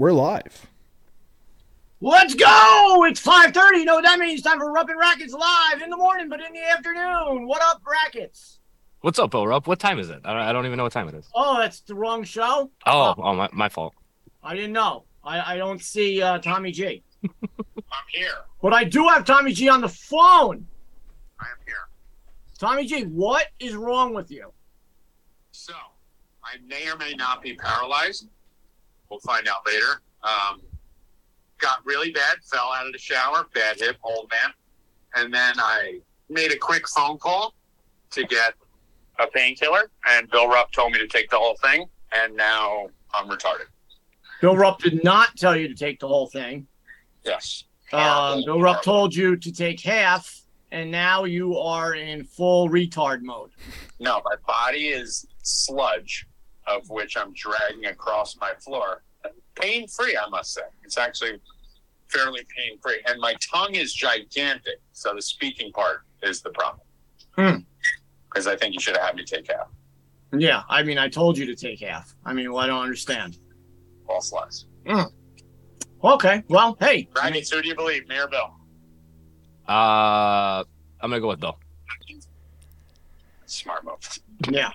we're live. Let's go! It's 5.30. You know what that means? Time for Rupp and Rackets live in the morning, but in the afternoon. What up, Rackets? What's up, Bill Rupp? What time is it? I don't, I don't even know what time it is. Oh, that's the wrong show? Oh, oh, my, my fault. I didn't know. I, I don't see uh, Tommy G. I'm here. But I do have Tommy G on the phone. I am here. Tommy G, what is wrong with you? So, I may or may not be paralyzed. We'll find out later. Um, got really bad, fell out of the shower, bad hip, old man. And then I made a quick phone call to get a painkiller, and Bill Rupp told me to take the whole thing, and now I'm retarded. Bill Rupp did not tell you to take the whole thing. Yes. Um, Bill Rupp told you to take half, and now you are in full retard mode. No, my body is sludge, of which I'm dragging across my floor. Pain free, I must say. It's actually fairly pain free. And my tongue is gigantic. So the speaking part is the problem. Hmm. Because I think you should have had me take half. Yeah, I mean, I told you to take half. I mean, well, I don't understand. False lies. Okay, well, hey, Right? So who do you believe, me or Bill? Uh, I'm gonna go with Bill. Smart move. yeah.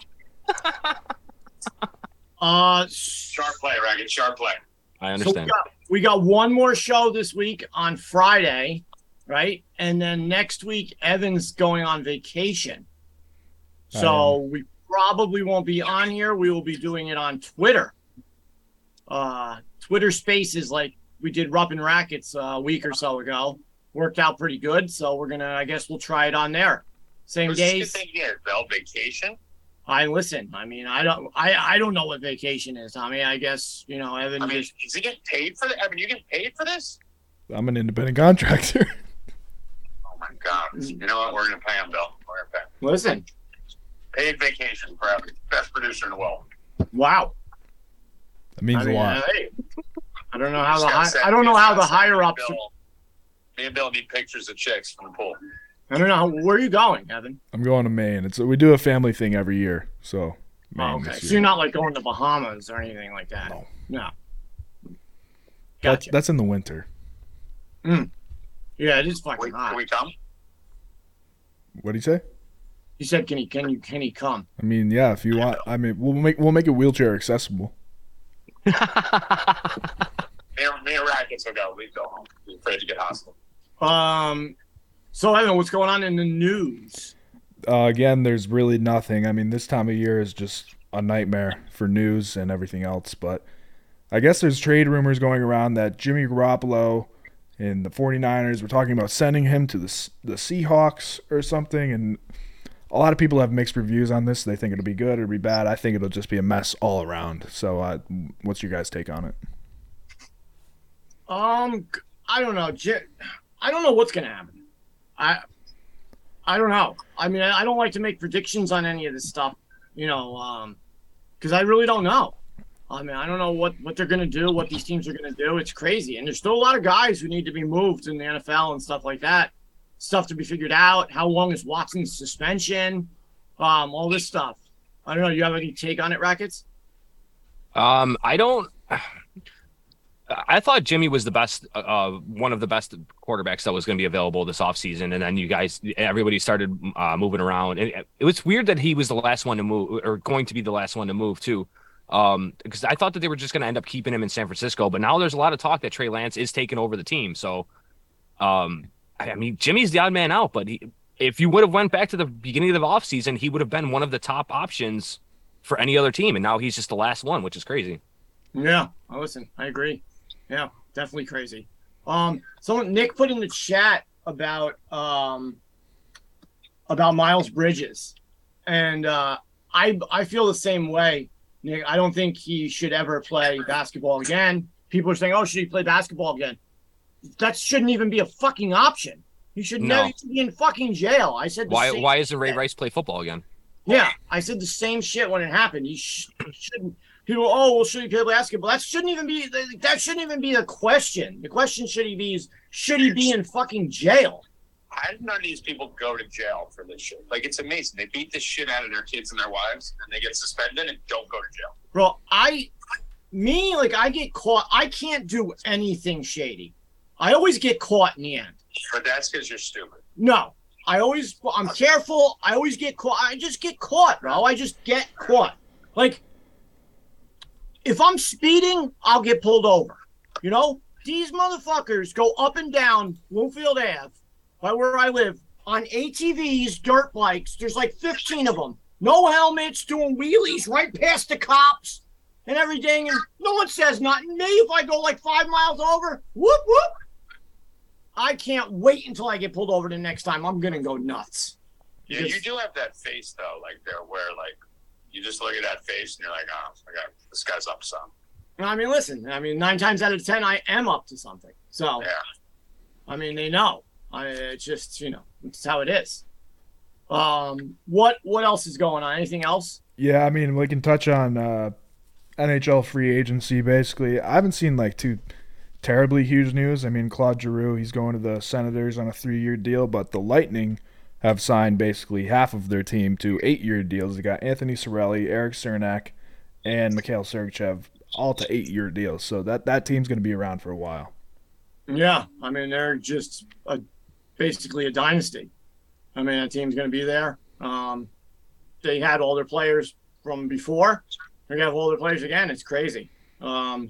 uh, Sharp play, Ragged. Sharp play. I So we understand. got, we got one more show this week on Friday, right? And then next week, Evan's going on vacation. So we probably won't be on here. We will be doing it on Twitter. Uh, Twitter Spaces, like we did Rupp and Rackets uh, a week or so ago, worked out pretty good. So we're gonna, I guess, we'll try it on there. Same What's this days. thing here? Bill, vacation? I listen. I mean, I don't, I, I don't know what vacation is. I mean, I guess you know, Evan. I mean, just, is he getting paid for that? I mean, you get paid for this? I'm an independent contractor. Oh my God. You know what? We're going to pay him, Bill. We're going to pay him. listen. Paid vacation for every best producer in the world. Wow. That means I mean, a lot. uh, hey, I don't know how the Just high, I don't know how the send higher me ups. and Bill- Me and Bill need pictures of chicks from the pool. I don't know how, where are you going, Evan. I'm going to Maine. It's we do a family thing every year, so Maine Oh, okay, this so you're not like going to Bahamas or anything like that. No. No. That's, Gotcha. that's in the winter. yeah, it is Can fucking we, hot. can we come? What do you say? He said, "Can he? Can you? Can he come?" I mean, yeah, if you want, I mean, we'll make we'll make it wheelchair accessible. Me or, me or Rackets will go. We go home. We're afraid to get hostile. Um. So Evan, what's going on in the news? Uh, again, there's really nothing. I mean, this time of year is just a nightmare for news and everything else. But I guess there's trade rumors going around that Jimmy Garoppolo and the 49ers were talking about sending him to the the Seahawks or something. And a lot of people have mixed reviews on this. They think it'll be good or be bad. I think it'll just be a mess all around. So, uh, what's your guys' take on it? Um, I don't know. J- I don't know what's gonna happen. I, I don't know. I mean, I I don't like to make predictions on any of this stuff. You know, um, because I really don't know. I mean, I don't know what what they're gonna do, what these teams are gonna do. It's crazy, and there's still a lot of guys who need to be moved in the NFL and stuff like that. Stuff to be figured out. How long is Watson's suspension? Um, all this stuff. I don't know. You have any take on it, Rackets? Um, I don't. I thought Jimmy was the best, uh, one of the best quarterbacks that was going to be available this offseason. And then you guys, everybody started uh, moving around. And it, was weird that he was the last one to move, or going to be the last one to move too. Um, because I thought that they were just going to end up keeping him in San Francisco, but now there's a lot of talk that Trey Lance is taking over the team. So, um, I I mean, Jimmy's the odd man out, but he, if you would have went back to the beginning of the offseason, he would have been one of the top options for any other team, and now he's just the last one, which is crazy. Yeah, I listen. I agree. Yeah, definitely crazy. Um, someone Nick put in the chat about um about Miles Bridges, and uh, I I feel the same way. Nick, I don't think he should ever play basketball again. People are saying, "Oh, should he play basketball again?" That shouldn't even be a fucking option. He should No. never be in fucking jail. I said the Why same why isn't Ray. Rice play football again? Yeah, I said the same shit when it happened. You sh- shouldn't. People, oh, well, should he play basketball? That shouldn't even be. That shouldn't even be the question. The question should he be is should he be in fucking jail? How did none of these people go to jail for this shit? Like, it's amazing. They beat the shit out of their kids and their wives, and they get suspended and don't go to jail. Bro, I me, like I get caught. I can't do anything shady. I always get caught in the end. But that's because you're stupid. No, I always. I'm careful. I always get caught. I just get caught, bro. I just get caught. Like, if I'm speeding, I'll get pulled over. You know, these motherfuckers go up and down Bloomfield Ave, by where I live, on ATVs, dirt bikes. There's like 15 of them. No helmets, doing wheelies right past the cops and everything. And no one says nothing. Me, if I go like five miles over, whoop, whoop. I can't wait until I get pulled over the next time. I'm going to go nuts. Yeah, you do have that face though, like there where like you just look at that face and you're like, oh, I got this guy's up to something. I mean, listen, I mean, nine times out of 10, I am up to something. So, Yeah. I mean, they know. I, it's just, you know, it's how it is. Um, what what else is going on? Anything else? Yeah, I mean, we can touch on uh, NHL free agency. Basically, I haven't seen like two terribly huge news. I mean, Claude Giroux, he's going to the Senators on a three-year deal, but the Lightning have signed basically half of their team to eight-year deals. They got Anthony Cirelli, Eric Cernak, and Mikhail Sergachev all to eight-year deals. So that that team's going to be around for a while. Yeah, I mean, they're just a, basically a dynasty. I mean, that team's going to be there. Um, they had all their players from before. They're going to have all their players again. It's crazy. Um,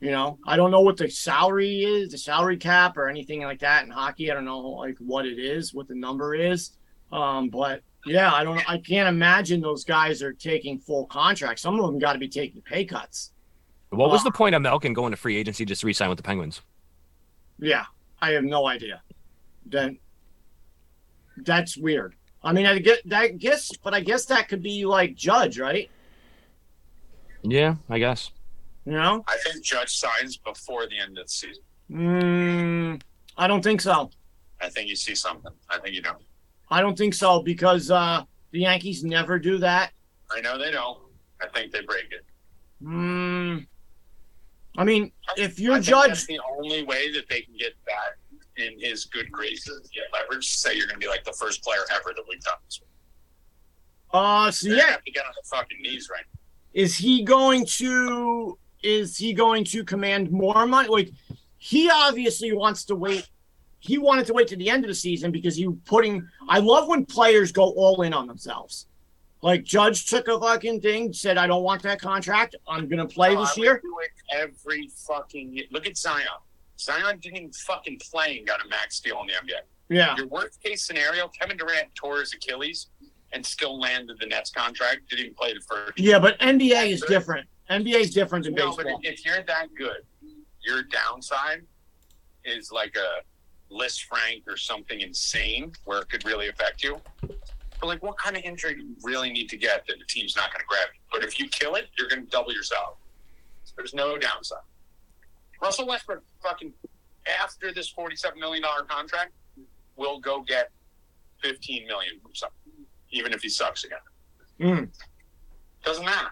you know, I don't know what the salary is, the salary cap or anything like that in hockey. I don't know like what it is, what the number is. Um, but yeah, I don't. I can't imagine those guys are taking full contracts. Some of them got to be taking pay cuts. What was the point of Malkin going to free agency just to re-sign with the Penguins? Yeah, I have no idea. Then that's weird. I mean, I get that guess, but I guess that could be like Judge, right? Yeah, I guess. You know? I think Judge signs before the end of the season. Mm, I don't think so. I think you see something. I think you don't. I don't think so because uh, the Yankees never do that. I know they don't. I think they break it. Mm, I mean, if I you're that's the only way that they can get that in his good graces, get leverage. Say you're going to be like the first player ever that we've done this with. uh, so They're yeah, have to get on the fucking knees right. Now. is he going to is he going to command more money like he obviously wants to wait he wanted to wait to the end of the season because you putting i love when players go all in on themselves like judge took a fucking thing said i don't want that contract i'm gonna play Oh, this year do it every fucking year. Look at Zion. Zion didn't fucking play and got a max deal in the NBA. yeah Your worst case scenario, Kevin Durant tore his Achilles and still landed the Nets contract. Didn't even play the first. yeah but nba is different nba is different than No, but baseball if you're that good, your downside is like a Lisfranc or something insane where it could really affect you. But like, what kind of injury do you really need to get that the team's not going to grab you? But if you kill it, you're going to double your salary. There's no downside. Russell Westbrook, fucking after this forty-seven million dollar contract, will go get fifteen million from something, even if he sucks again. Mm. Doesn't matter.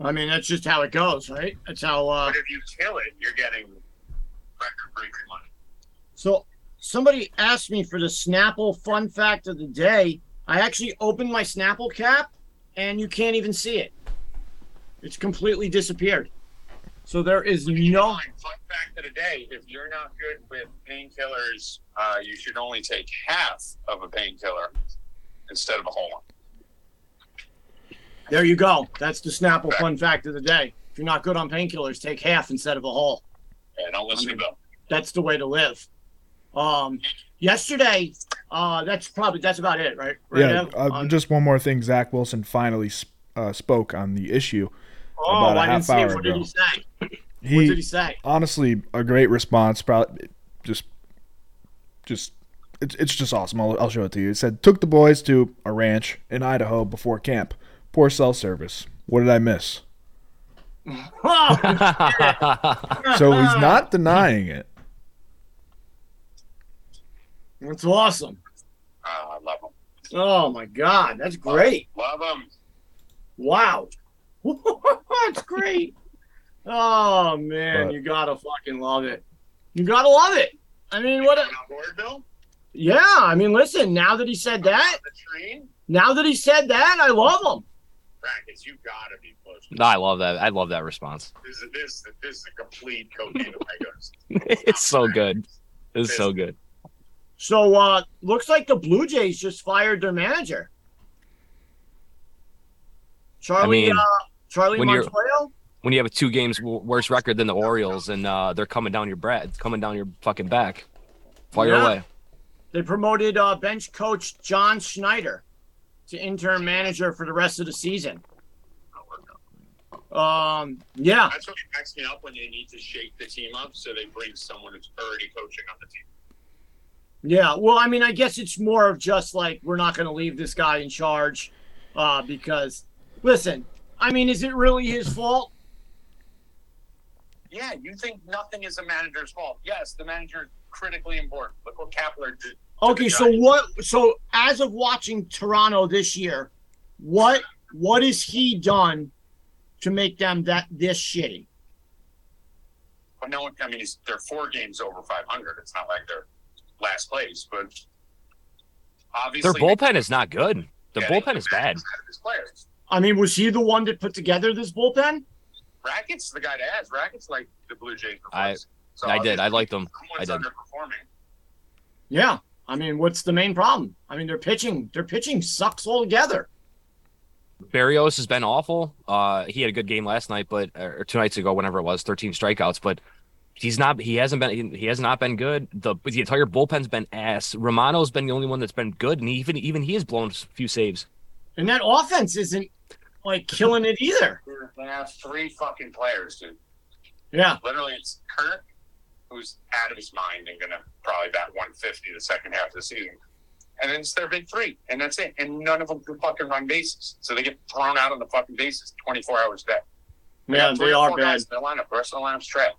I mean that's just how it goes right that's how uh But if you kill it, you're getting record-breaking money. So somebody asked me for the Snapple fun fact of the day. I actually opened my Snapple cap and you can't even see it. It's completely disappeared. So there is no Fun fact of the day: If you're not good with painkillers, uh, you should only take half of a painkiller instead of a whole one. There you go. That's the Snapple fun fact of the day. If you're not good on painkillers, take half instead of a whole. Yeah, don't listen to Bill. That's the way to live. Um yesterday, uh that's probably that's about it, right? right Yeah, Ev? uh, On- just one more thing. Zach Wilson finally sp- uh, spoke on the issue. oh, about a I didn't half see it. hour What did he say? What did he say? honestly a great response. Probably just, just it's it's just awesome. I'll, I'll show it to you. It said took the boys to a ranch in Idaho before camp. Poor cell service. What did I miss? So he's not denying it. that's awesome. Uh, I love him. Oh my god, that's great. Love him. Wow. That's great. Oh man, But- you gotta fucking love it. You gotta love it. I mean, what? A, board, yeah, I mean, listen. Now that he said that, The train? now that he said that, I love him. Brackets, you gotta be close. No, I love that. I love that response. This is this this is a complete cocaine Legos. it's so good. It's so good. So uh looks like the Blue Jays just fired their manager. Charlie mean, uh Charlie when you're- Montoyo? When you have a two games worse record than the Orioles and uh, they're coming down your bread, coming down your fucking back, fire Yeah. away. They promoted uh bench coach John Schneider to interim manager for the rest of the season. Um yeah. That's what cracks me up when they need to shake the team up, so they bring someone who's already coaching on the team. Yeah, well, I mean, I guess it's more of just like we're not going to leave this guy in charge uh, because, listen, I mean, is it really his fault? Yeah, you think nothing is a manager's fault? Yes, the manager is critically important. Look what Kapler did. Okay, so what? So as of watching Toronto this year, what what has he done to make them that this shitty? But no. I mean, they're four games over 500. It's not like they're last place, but obviously Their bullpen is not good. The Yeah, bullpen is bad. out of his players. I mean, was he the one that put together this bullpen? Rackets, the guy to ask. Rackets like the Blue Jays. I- So I did. I liked them. I did. underperforming. Yeah. I mean, what's the main problem? I mean, their pitching, their pitching sucks altogether. Berrios has been awful. Uh, he had a good game last night, but or two nights ago, whenever it was, 13 strikeouts. But he's not. He hasn't been. He, he has not been good. The the entire bullpen's been ass. Romano's been the only one that's been good, and even even he has blown a few saves. And that offense isn't like killing it either. They have three fucking players, dude. Yeah. Literally, it's Kirk, who's out of his mind and gonna probably bat 150 the second half of the season. And then it's their big three, and that's it. And none of them can fucking run bases, so they get thrown out on the fucking bases 24 hours a day. Yeah, got they are bad. guys in their lineup. The rest of the lineup's trash.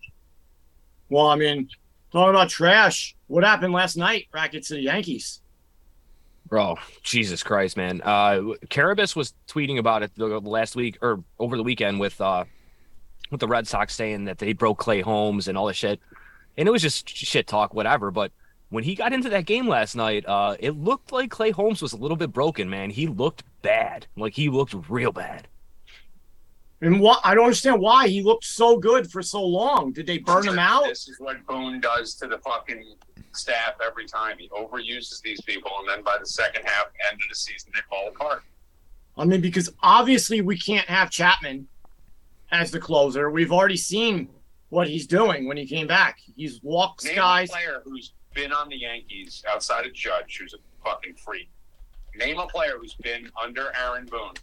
Well, I mean, talking about trash, what happened last night? Rackets to the Yankees. Bro, Jesus Christ, man. Uh, Carabas was tweeting about it the last week or over the weekend with uh, with the Red Sox saying that they broke Clay Holmes and all this shit, and it was just shit talk, whatever. But when he got into that game last night, uh, it looked like Clay Holmes was a little bit broken, man. He looked bad, like he looked real bad. And what I don't understand why he looked so good for so long. Did they burn him out? This is what Boone does to the fucking staff every time. He overuses these people, and then by the second half, end of the season, they fall apart. I mean, because obviously we can't have Chapman as the closer. We've already seen what he's doing when he came back. He's walked Name guys. a player who's been on the Yankees outside of Judge, who's a fucking freak. Name a player who's been under Aaron Boone,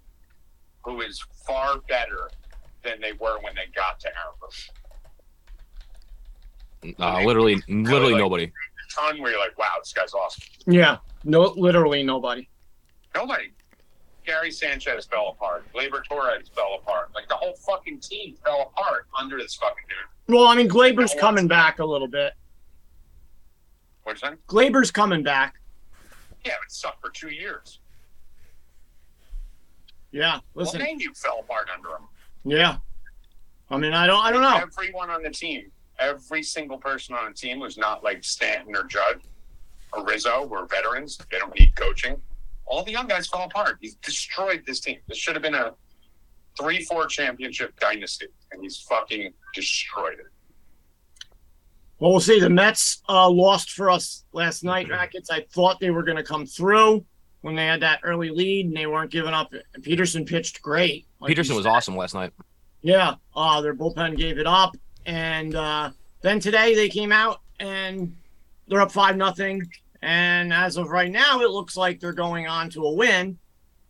who is far better than they were when they got to Aaron Boone. Uh, literally, literally like- nobody. A ton where you're like, wow, this guy's awesome. Yeah, no, literally nobody. Nobody. Gary Sanchez fell apart. Gleyber Torres fell apart. Like the whole fucking team fell apart under this fucking dude. Well, I mean, Gleyber's coming back a little bit. What's that? Gleyber's coming back. Yeah, it sucked for two years. Yeah, listen. Well, you fell apart under him. Yeah. I mean, I don't, I don't know. Everyone on the team, every single person on the team was not like Stanton or Judge or Rizzo were veterans. They don't need coaching. All the young guys fell apart. He's destroyed this team. This should have been a three-four championship dynasty, and he's fucking destroyed it. Well, we'll see. The Mets uh, lost for us last night, Rackets. I thought they were going to come through when they had that early lead and they weren't giving up. And Peterson pitched great. like Peterson was awesome last night. Yeah, uh, their bullpen gave it up, and uh, then today they came out and they're up five nothing. And as of right now, it looks like they're going on to a win.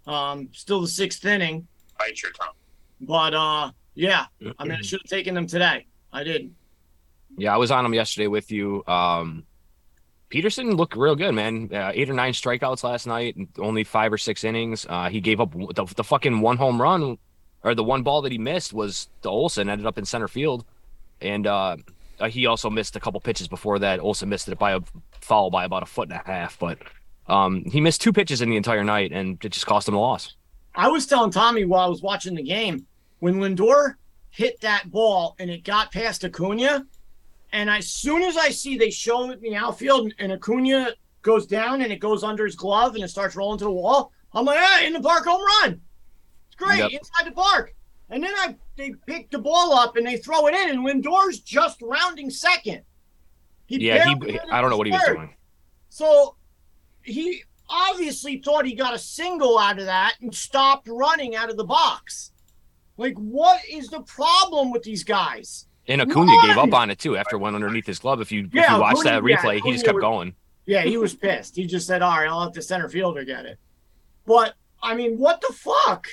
Um, still the sixth inning, Bite your tongue. but uh, yeah, I mean, I should have taken them today. I didn't. Yeah, I was on them yesterday with you. Um, Peterson looked real good, man. Uh, eight or nine strikeouts last night, and only five or six innings. Uh, he gave up the, the fucking one home run, or the one ball that he missed was the Olson ended up in center field, and uh, uh, he also missed a couple pitches before that. Olson missed it by a foul by about a foot and a half, but um, he missed two pitches in the entire night, and it just cost him a loss. I was telling Tommy while I was watching the game when Lindor hit that ball and it got past Acuna, and as soon as I see they show it in the outfield and Acuna goes down and it goes under his glove and it starts rolling to the wall, I'm like, hey, in the park home run. It's great Yep. inside the park. And then I they pick the ball up and they throw it in, and Lindor's just rounding second. He Yeah, he. I don't know what he was doing. So he obviously thought he got a single out of that and stopped running out of the box. Like, what is the problem with these guys? And Acuna gave up on it too after went underneath his glove. If you if Yeah, you watch that yeah, replay, he just kept was- going. Yeah, he was pissed. He just said, "All right, I'll let the center fielder get it." But I mean, what the fuck?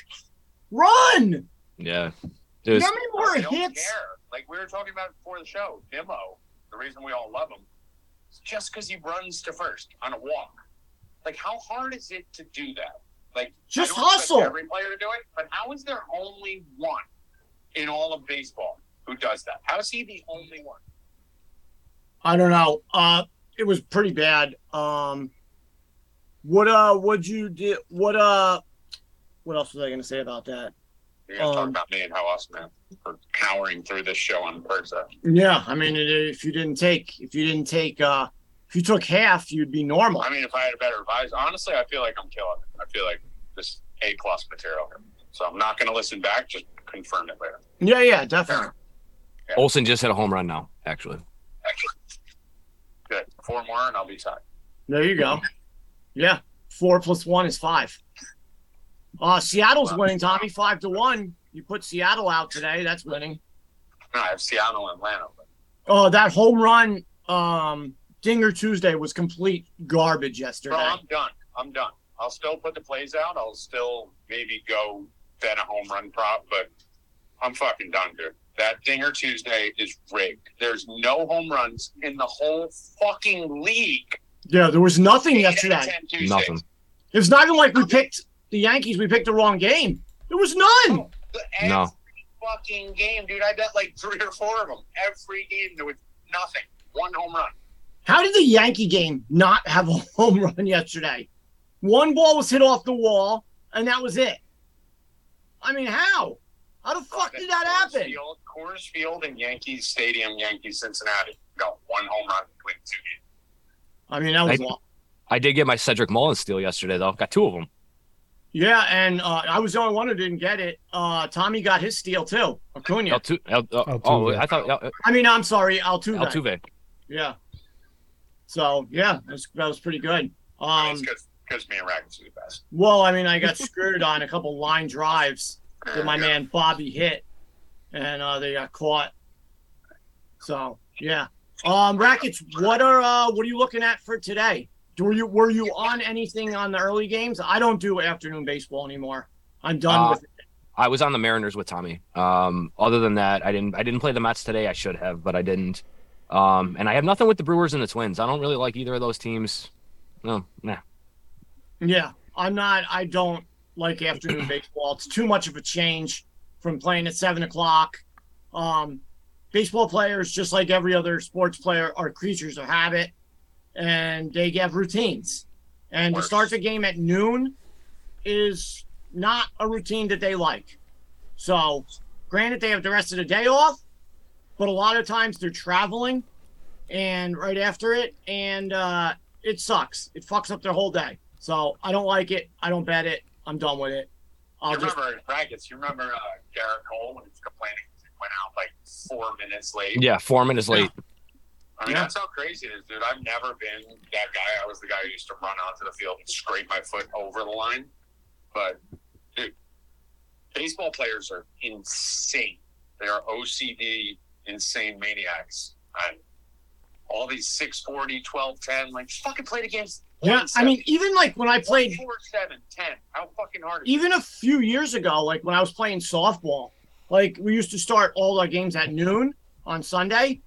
Run! Yeah. You know how many more They don't hits? care. Like we were talking about before the show, Dimo. The reason we all love him is just because he runs to first on a walk. Like, how hard is it to do that? Like, Just I don't expect hustle. Every player to do it, but how is there only one in all of baseball who does that? How is he the only one? I don't know. Uh, it was pretty bad. Um, what uh, what you did? What uh, what else was I gonna say about that? You're gonna talk Um, about me and how awesome I am for powering through this show on Persa. Yeah, I mean, if you didn't take, if you didn't take, uh, if you took half, you'd be normal. I mean, if I had a better advisor, honestly, I feel like I'm killing it. I feel like this A plus material. So I'm not gonna listen back. Just confirm it later. Yeah, yeah, definitely. Olson just hit a home run now. Actually, Actually, good. Four more, and I'll be tied. There you go. Yeah, four plus one is five. Uh, Seattle's winning, Tommy, five to one. You put Seattle out today. That's winning. No, I have Seattle and Atlanta. But Oh, that home run, um, Dinger Tuesday was complete garbage yesterday. bro, I'm done. I'm done. I'll still put the plays out. I'll still maybe go bet a home run prop, but I'm fucking done, dude. That Dinger Tuesday is rigged. There's no home runs in the whole fucking league. Yeah, there was nothing Eight out of yesterday. Nothing. It was not even like we picked the Yankees. We picked the wrong game. There was none. Oh, the No. every fucking game, dude. I bet like three or four of them. Every game there was nothing. One home run. How did the Yankee game not have a home run yesterday? One ball was hit off the wall, and that was it. I mean, how? How the fuck did that Coors happen? Field, Coors Field and Yankees Stadium, Yankees Cincinnati got one home run between two games. I mean, that was I- long. I did get my Cedric Mullins steal yesterday though. Got two of them. Yeah, and uh, I was the only one who didn't get it. Uh, Tommy got his steal too. Acuna. Altu- El, uh, Altuve. oh, I thought El, I mean, I'm sorry, Altuve. Altuve. Yeah. So yeah, that was, that was pretty good. I Um, because me and Rackets are the best. well, I mean, I got screwed on a couple line drives that my Yeah. man Bobby hit, and uh, they got caught. So yeah, um, rackets. What are uh, what are you looking at for today? Were you were you on anything on the early games? I don't do afternoon baseball anymore. I'm done Uh, with it. I was on the Mariners with Tommy. Um, other than that, I didn't. I didn't play the Mets today. I should have, but I didn't. Um, and I have nothing with the Brewers and the Twins. I don't really like either of those teams. No, nah. Yeah, I'm not. I don't like afternoon baseball. It's too much of a change from playing at seven o'clock. Um, baseball players, just like every other sports player, are creatures of habit, and they have routines. And to start the game at noon is not a routine that they like. So, granted, they have the rest of the day off, but a lot of times they're traveling, and right after it, and uh, it sucks. It fucks up their whole day. So I don't like it. I don't bet it. I'm done with it. I'll You just remember Rackets? You remember uh, Gerrit Cole when he was complaining? He went out like four minutes late. Yeah, four minutes late. I mean, Yeah. that's how crazy it is, dude. I've never been that guy. I was the guy who used to run onto the field and scrape my foot over the line. But, dude, baseball players are insane. They are OCD, insane maniacs. And all these 640, 12, 10, like, fucking played the games. yeah. I mean, even like when I played, 4, 7, 10. How fucking hard even a few years ago, like when I was playing softball, like we used to start all our games at noon on Sunday.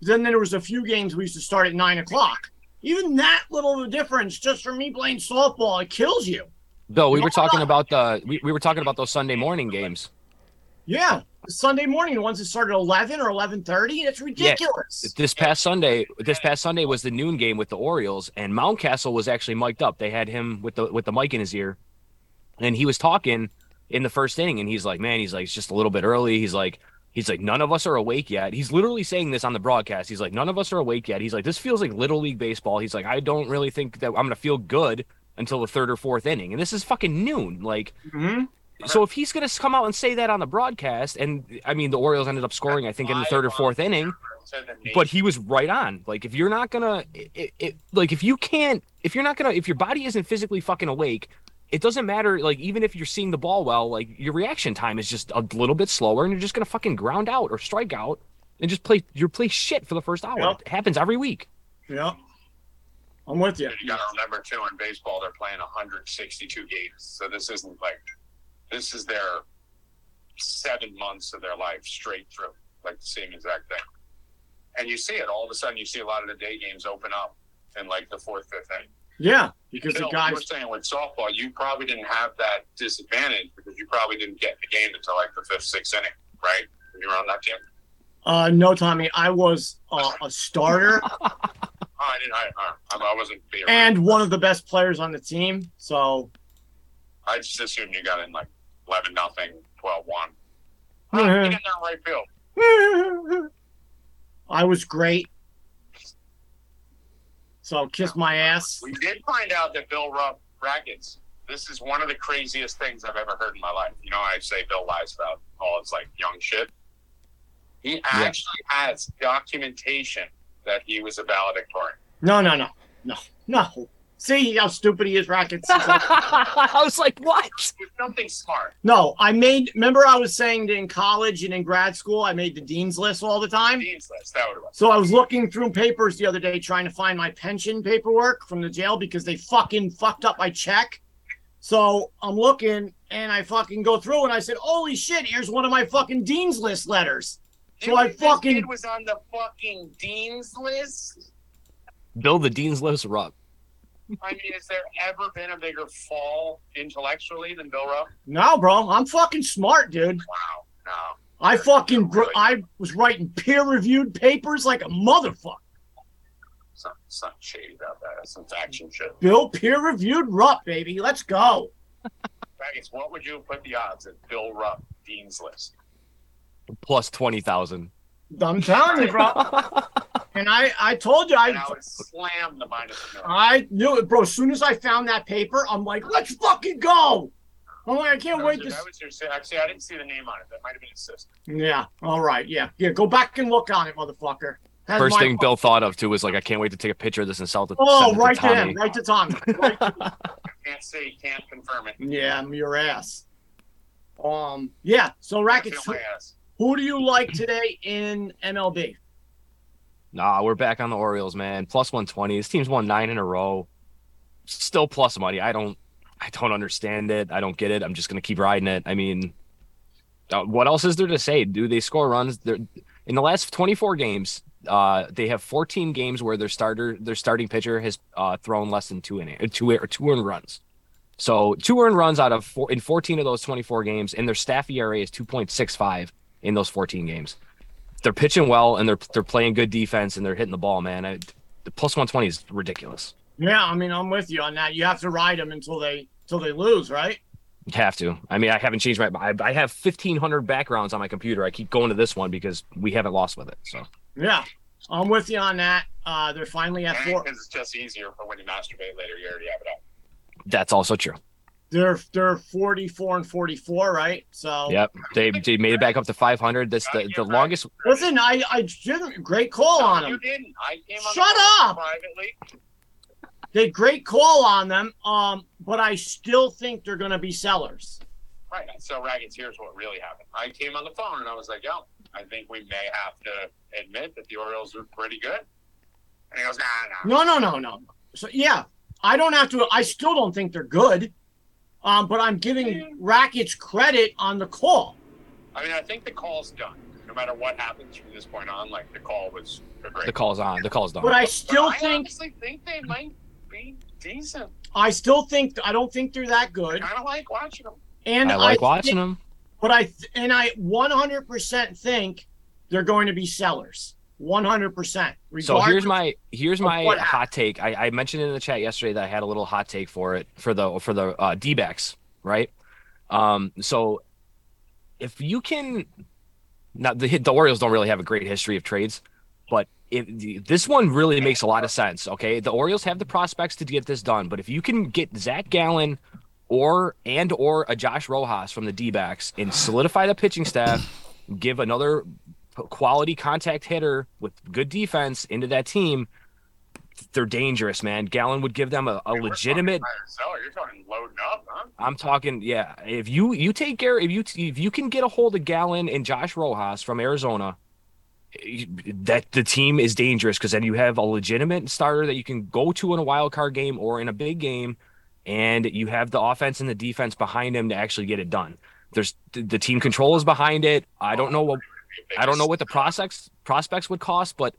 Then there was a few games we used to start at nine o'clock. Even that little of a difference, just from me playing softball, it kills you. Though we were talking about the we, we were talking about those Sunday morning games. Yeah, Sunday morning, the ones that start at eleven or eleven thirty, that's ridiculous. This past Sunday, this past Sunday was the noon game with the Orioles, and Mountcastle was actually mic'd up. They had him with the with the mic in his ear, and he was talking in the first inning, and he's like, "Man, he's like, it's just a little bit early." He's like, he's like, none of us are awake yet. He's literally saying this on the broadcast. He's like, none of us are awake yet. He's like, this feels like little league baseball. He's like, I don't really think that I'm gonna feel good until the third or fourth inning, and this is fucking noon. Like, hmm So if he's going to come out and say that on the broadcast, and I mean the Orioles ended up scoring, I think in the third or fourth inning, but he was right on. Like if you're not gonna, it, it, like if you can't, if you're not gonna, if your body isn't physically fucking awake, it doesn't matter. Like even if you're seeing the ball well, like your reaction time is just a little bit slower, and you're just gonna fucking ground out or strike out and just play your play shit for the first hour. Yep. It happens every week. Yeah. I'm with you. You got to remember too, in baseball, they're playing 162 games, so this isn't like this is their seven months of their life straight through, like the same exact thing. And you see it all of a sudden. You see a lot of the day games open up in like the fourth, fifth inning. Yeah, because Bill, the you guys. were saying with softball, you probably didn't have that disadvantage because you probably didn't get in the game until like the fifth, sixth inning, right? When you were on that team. Uh, no, Tommy, I was uh, a starter Oh, I didn't. I, I, I wasn't being. and one of the best players on the team. So I just assumed you got in like 11 nothing, 12 1. Oh, Mhm. get in that right field. I was great. So kiss my ass. We did find out that Bill Rupp brackets. This is one of the craziest things I've ever heard in my life. You know, I say Bill lies about all his like young shit. He actually has documentation that he was a valedictorian. No, no, no, no, no. See how stupid he is, Rackets. I was like, what? Nothing smart. No, I made. Remember, I was saying that in college and in grad school, I made the dean's list all the time. Dean's list. That would have So I was looking through papers the other day trying to find my pension paperwork from the jail because they fucking fucked up my check. So I'm looking and I fucking go through and I said, "Holy shit! Here's one of my fucking dean's list letters." So I This fucking kid was on the fucking dean's list. Bill the Dean's list Rupp. I mean, has there ever been a bigger fall intellectually than Bill Rupp? no, bro. I'm fucking smart, dude. Wow, no. I fucking gr- I was writing peer-reviewed papers like a motherfucker. Some something shady about that. That's some action shit. Bill peer-reviewed Rupp, baby. Let's go. Faggots, what would you put the odds at Bill Rupp Dean's list? Plus twenty thousand. I'm telling you, bro. And I I told you I And I would slam the minus a. I knew it, bro. As soon as I found that paper, I'm like, let's fucking go. I'm like, I can't That wait was, to. that was your, actually, I didn't see the name on it. That might have been his sister. Yeah. All right. Yeah. Yeah. Go back and look on it, motherfucker. Has First thing Bill thought of too was like, I can't wait to take a picture of this and sell it. To, Oh, send it right to Tommy. him. Right to Tommy. Right to- Can't see, can't confirm it. yeah, I'm your ass. Um. Yeah. So I rackets. feel Who, my ass. Who do you like today in MLB? Nah, we're back on the Orioles, man. Plus one twenty. This team's won nine in a row. Still plus money. I don't. I don't understand it. I don't get it. I'm just gonna keep riding it. I mean, uh, what else is there to say? Do they score runs? They're, in the last 24 games, uh, they have 14 games where their starter, their starting pitcher has uh, thrown less than two in two or two earned runs. So two earned runs out of four in 14 of those 24 games, and their staff ERA is 2.65 in those 14 games. They're pitching well, and they're they're playing good defense, and they're hitting the ball. Man, I, the plus 120 is ridiculous. Yeah. I mean, I'm with you on that. You have to ride them until they until they lose, right? You have to. I mean, I haven't changed my. I, I have 1,500 backgrounds on my computer. I keep going to this one because we haven't lost with it. So Yeah. I'm with you on that. Uh, they're finally at four. Because it's just easier for when you masturbate later. You already have it up. that's also true. They're they're 44 and 44, right? So Yep, they they made it back up to 500. That's the the longest. listen, I I did great call on them you didn't. I came on Shut the up! privately. They great call on them. Um, but I still think they're gonna be sellers. Right. So, Raggeds, here's what really happened. I came on the phone and I was like, yo, I think we may have to admit that the Orioles are pretty good. And he goes, nah, nah. No, no, no, no. So yeah, I don't have to. I still don't think they're good. Um, but I'm giving Rackets credit on the call. I mean, I think the call's done. No matter what happens from this point on, like the call was great. The call's on. The call's done. But I But still I think honestly think they might be decent. I still think I don't think they're that good. I good. kind of like watching them. And I like think- watching them. But I and I 100% think they're going to be sellers. 100%. So here's my here's my hot take. I, I mentioned in the chat yesterday that I had a little hot take for it for the for the uh, D-backs, right? Um, so if you can, now the the Orioles don't really have a great history of trades, but if this one really makes a lot of sense. Okay, the Orioles have the prospects to get this done, but if you can get Zach Gallen or and or a Josh Rojas from the D-backs and solidify the pitching staff, give another quality contact hitter with good defense into that team, they're dangerous, man. Gallen would give them a, a legitimate. You're talking loading up, huh? I'm talking, yeah. If you you take care, if you if you can get a hold of Gallen and Josh Rojas from Arizona, that the team is dangerous because then you have a legitimate starter that you can go to in a wild card game or in a big game, and you have the offense and the defense behind him to actually get it done. There's the team control is behind it. I don't know what I don't know what the prospects prospects would cost, but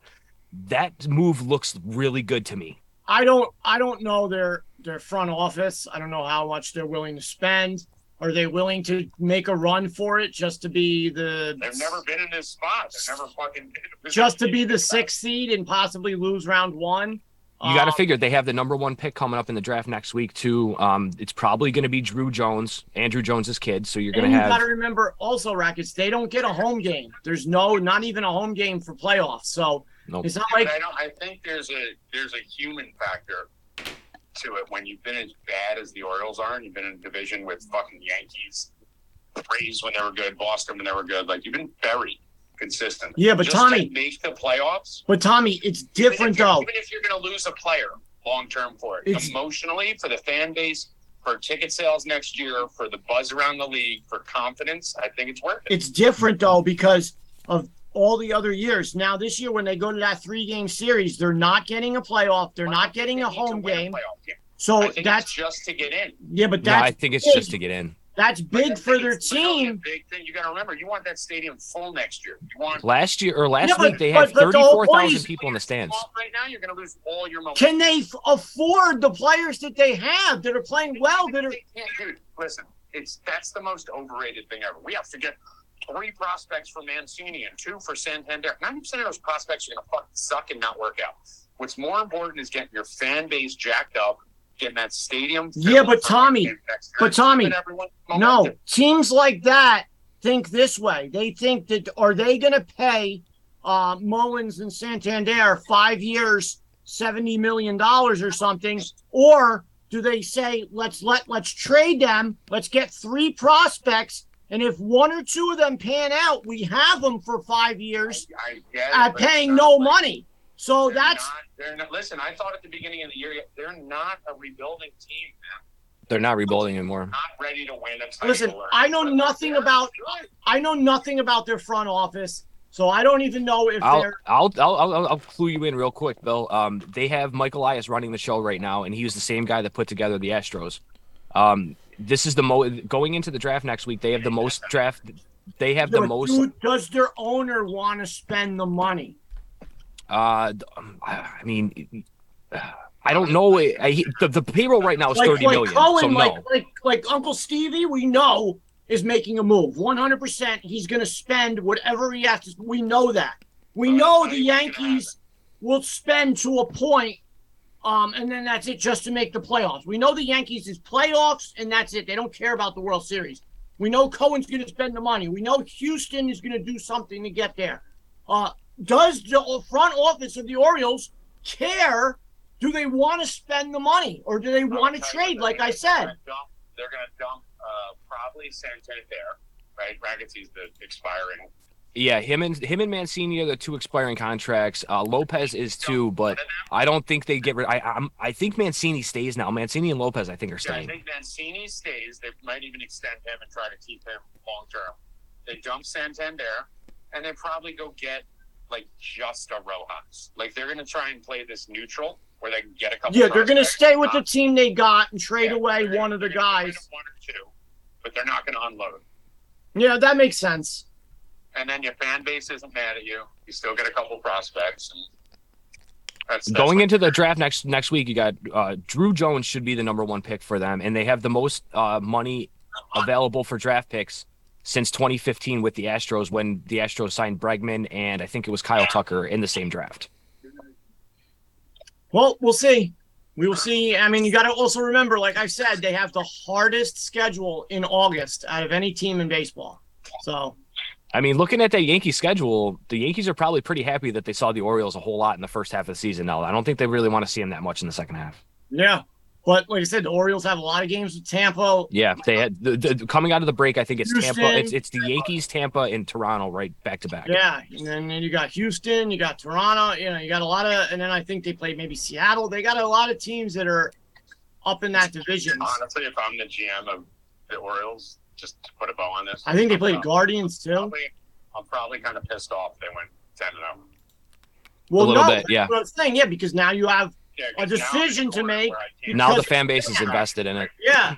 that move looks really good to me. I don't I don't know their their front office. I don't know how much they're willing to spend. Are they willing to make a run for it just to be the They've never been in this spot. They've never fucking just to be the sixth seed and possibly lose round one? You got to Um, figure they have the number one pick coming up in the draft next week too. Um, it's probably going to be Druw Jones, Andruw Jones's kid. So you're going And to you got to remember also, Rackets, they don't get a home game. There's no, not even a home game for playoffs. So Nope. it's not like I don't. I think there's a there's a human factor to it when you've been as bad as the Orioles are, and you've been in a division with fucking Yankees, Braves when they were good, Boston when they were good. Like you've been very consistent. Yeah, but Just Tommy- make the playoffs. But Tommy, it's different if though. Even if you're going to lose a player long term for it, It's- emotionally for the fan base, for ticket sales next year, for the buzz around the league, for confidence, I think it's worth it. It's different though because of all the other years. Now this year, when they go to that three game series, they're not getting a playoff. They're not getting a They need home game. playoff game. So I think that's it's just to get in. yeah, but no, I think it's big. just to get in. That's But I big for think their it's literally a team. Big thing. You got to remember, you want that stadium full next year. You want Last year or last Yeah, but- week they but- had but the whole thirty-four point thousand people in the stands. Right now, you're going to lose all your momentum. Can they f- afford the players that they have that are playing well? That are can't, dude. Listen, it's that's the most overrated thing ever. We have to get three prospects for Mancini and two for Santander. Ninety percent of those prospects are going to fucking suck and not work out. What's more important is getting your fan base jacked up, getting that stadium. Yeah, but Tommy- but Tommy, no teams like that think this way. They think that are they going to pay uh, Mullins and Santander five years, seventy million dollars or something, or do they say let's let let's trade them, let's get three prospects, and if one or two of them pan out, we have them for five years I, I at paying no like- money. So that's they're not. Listen, I thought at the beginning of the year they're not a rebuilding team. Man. They're not rebuilding anymore. Not ready to win a title. Listen, I know nothing about- good. I know nothing about their front office, so I don't even know if I'll, they're I'll I'll I'll I'll clue you in real quick, Bill. Um, they have Michael Elias running the show right now, and he was the same guy that put together the Astros. Um, this is the most going into the draft next week. They have the most draft. They have the most. do- does their owner want to spend the money? Uh, um, I mean, I don't know. I, I, the, the payroll right now is Like, thirty like million. Cohen, so no. like, like like Uncle Stevie, we know is making a move. One hundred percent, he's going to spend whatever he has to. We know that. We know the Yankees will spend to a point, um, and then that's it, just to make the playoffs. We know the Yankees is playoffs, and that's it. They don't care about the World Series. We know Cohen's going to spend the money. We know Houston is going to do something to get there. Uh, does the front office of the Orioles care? Do they want to spend the money, or do they I'll want to trade? Like I said, they're gonna dump, they're going to dump uh, probably Santander, right? Ragazzi's the expiring. Yeah, him and him and Mancini are the two expiring contracts. Uh, Lopez is too, but I don't think they get rid. I I'm, I think Mancini stays now. Mancini and Lopez, I think, are Yeah, I think Mancini stays. They might even extend him and try to keep him long term. They dump Santander, and they probably go get like just a Rojas. Like they're going to try and play this neutral where they can get a couple. yeah, they're going to stay with the team they got and trade Yeah, away one of the they're gonna get rid guys. of One or two, but they're not going to unload. Yeah, that makes sense. And then your fan base isn't mad at you. You still get a couple prospects. And that's, that's Going into the draft next next week, you got uh, Druw Jones should be the number one pick for them, and they have the most uh, money available for draft picks since 2015 with the Astros when the Astros signed Bregman and I think it was Kyle Tucker in the same draft. Well, we'll see. We will see. I mean, you got to also remember, like I said, they have the hardest schedule in August out of any team in baseball. So, I mean, looking at that Yankee schedule, the Yankees are probably pretty happy that they saw the Orioles a whole lot in the first half of the season. Now, I don't think they really want to see them that much in the second half. yeah. But like I said, the Orioles have a lot of games with Tampa. Yeah, they had the, the coming out of the break. I think it's Tampa. It's it's the Yankees, Tampa, and Toronto right back to back. Yeah, and then, then you got Houston, you got Toronto, you know, you got a lot of, and then I think they played maybe Seattle. They got a lot of teams that are up in that division. Honestly, if I'm the GM of the Orioles, just to put a bow on this, I think they played Guardians too. Probably, I'm probably kind of pissed off they went ten and oh. zero. Well, little no, bit, yeah. that's what I'm saying, yeah, because now you have, Yeah, A 'cause now decision to make where I can't- Now the fan base is invested in it. yeah,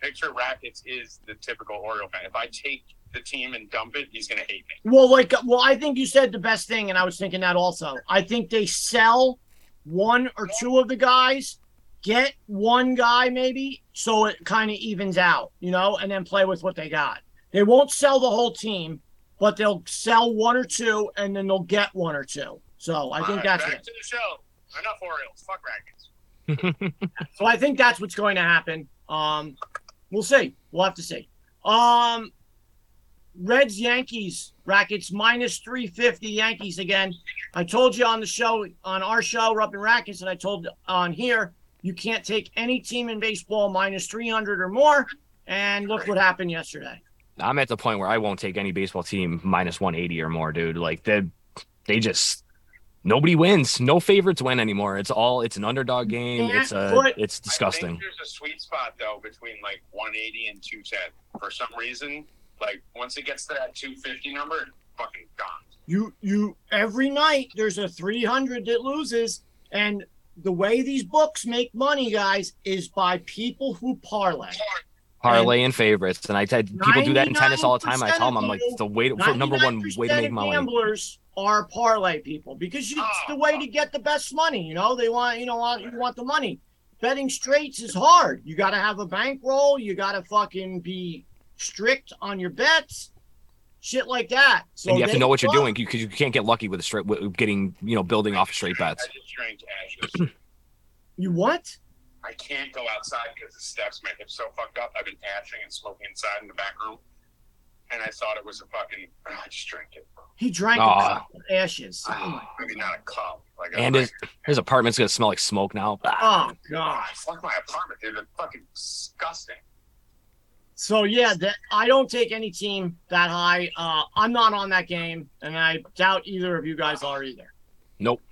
picture Rackets is the typical Oriole fan. If I take the team and dump it, he's gonna hate me. Well, like, well, I think you said the best thing, and I was thinking that also. I think they sell one or two of the guys, get one guy maybe, so it kind of evens out, you know, and then play with what they got. They won't sell the whole team, but they'll sell one or two, and then they'll get one or two. So I think All right, that's back it. to the show. Enough Orioles. Fuck Rackets. So I think that's what's going to happen. Um, we'll see. We'll have to see. Um, Reds Yankees Rackets minus three fifty Yankees again. I told you on the show on our show we're up in Rackets, and I told on here you can't take any team in baseball minus three hundred or more. And look what happened yesterday. I'm at the point where I won't take any baseball team minus 180 or more, dude. Like they they just nobody wins. No favorites win anymore. It's all it's an underdog game. It's a But- it's I disgusting. think there's a sweet spot though between like 180 and 210. For some reason, like once it gets to that 250 number, it's fucking gone. You you every night there's a 300 that loses and the way these books make money guys is by people who parlay. Parlay and favorites, and I tell people do that in tennis all the time. I tell them I'm like it's the way to, for number one way to make of money. Gamblers are parlay people because you, it's the way oh. to get the best money. You know, they want you know want- you want the money. Betting straights is hard. You got to have a bankroll. You got to fucking be strict on your bets, shit like that. So and you have to know what you're fuck. doing because you can't get lucky with a straight with getting you know building off of straight bets. I just drank ashes. You what? I can't go outside because the steps. My hips so fucked up. I've been ashing and smoking inside in the back room, and I thought it was a fucking. Oh, I just drank it. He drank a cup of ashes. Oh, my- Maybe not a cup. Like And a, his his apartment's gonna smell like smoke now. oh God, god. fuck my apartment, dude. It's fucking disgusting. So yeah, that I don't take any team that high. Uh, I'm not on that game, and I doubt either of you guys are either. Nope.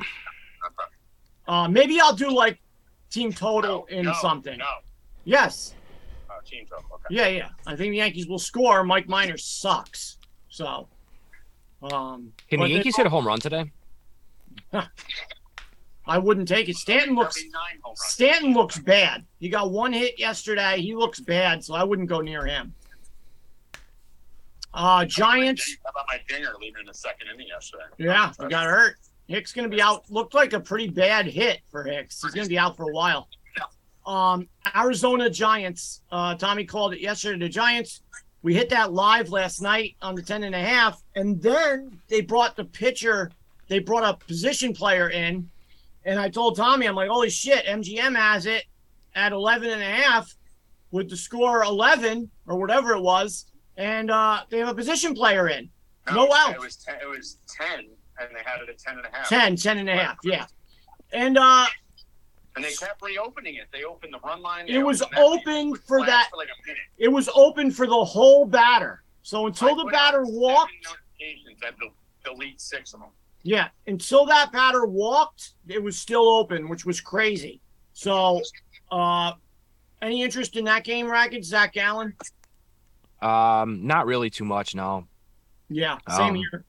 Uh, maybe I'll do like team total No, in no, something. No, Yes. Team total. Okay. Yeah, yeah. I think the Yankees will score. Mike Minor sucks. So, um, Can but the they- Yankees hit a home run today? I wouldn't take it. Stanton looks. 39 home runs. Stanton looks bad. He got one hit yesterday. He looks bad, so I wouldn't go near him. Uh, Giants. How about my dinger leaving in the second inning yesterday? Yeah, he got hurt. Hicks gonna be out. Looked like a pretty bad hit for Hicks. He's gonna be out for a while. Um, Arizona Giants. Uh, Tommy called it yesterday. The Giants. We hit that live last night on the 10 and a half, and then they brought the pitcher. They brought a position player in, and I told Tommy, I'm like, holy shit, MGM has it at 11 and a half with the score 11 or whatever it was, and uh, they have a position player in. No was- outs. It was ten. It was ten, and they had it at ten and a half. 10, 10 and a half, yeah. And uh, And they kept reopening it. They opened the run line. It was opened that. open for that- For like a minute. it was open for the whole batter. So until I the batter walked, notifications, I had delete six of them. yeah, until that batter walked, it was still open, which was crazy. So, uh, any interest in that game, Racket? Zach Gallen? Um, not really too much. No, Yeah, same Um, here.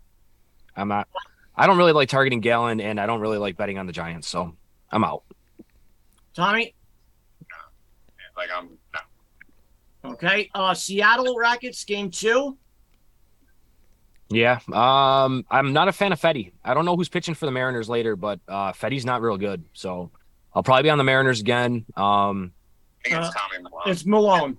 I'm not. I don't really like targeting Gallen, and I don't really like betting on the Giants, so I'm out. Tommy? No. Like I'm. No. Okay. Uh, Seattle Rackets game two. Yeah. Um, I'm not a fan of Fedde. I don't know who's pitching for the Mariners later, but uh, Fedde's not real good, so I'll probably be on the Mariners again. Um, I think it's Uh, Tommy Milone. It's Milone.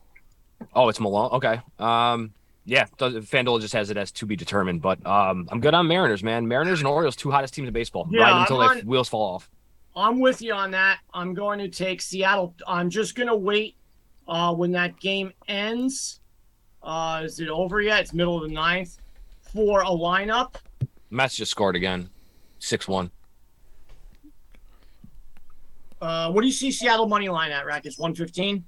oh, it's Milone. Okay. Um, yeah. does- FanDuel just has it as to be determined, but um, I'm good on Mariners, man. Mariners and Orioles, two hottest teams in baseball. Yeah, right until I'm the on- wheels fall off. I'm with you on that. I'm going to take Seattle. I'm just going to wait uh, when that game ends. Uh, is it over yet? It's middle of the ninth for a lineup. Mets just scored again, six one. Uh, what do you see Seattle money line at, Rackets 115?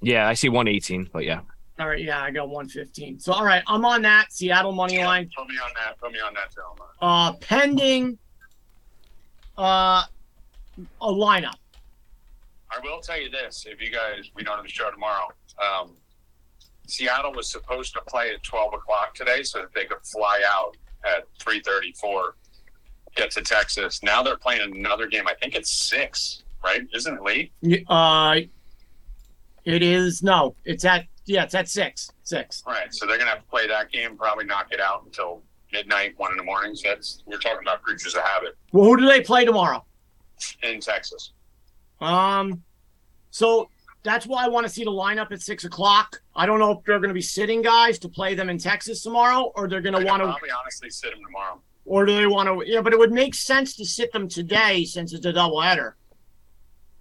Yeah, I see 118, but yeah. All right, yeah, I got 115. So, all right, I'm on that Seattle money line. Put me on that. Put me on that too. Uh, pending uh, a lineup. I will tell you this: if you guys, we don't have a show tomorrow. Um, Seattle was supposed to play at twelve o'clock today, so that they could fly out at three thirty-four, get to Texas. Now they're playing another game. I think it's six, right? Isn't it late? Uh, it is no, it's at yeah, it's at six, six. Right. So they're gonna have to play that game. Probably not get out until midnight, one in the morning. So that's we're talking about creatures of habit Well, who do they play tomorrow? In Texas. Um, so that's why I want to see the lineup at six o'clock. I don't know if they're going to be sitting guys to play them in Texas tomorrow, or they're going to want to, probably honestly sit them tomorrow. or do they want to? Yeah, but it would make sense to sit them today since it's a doubleheader.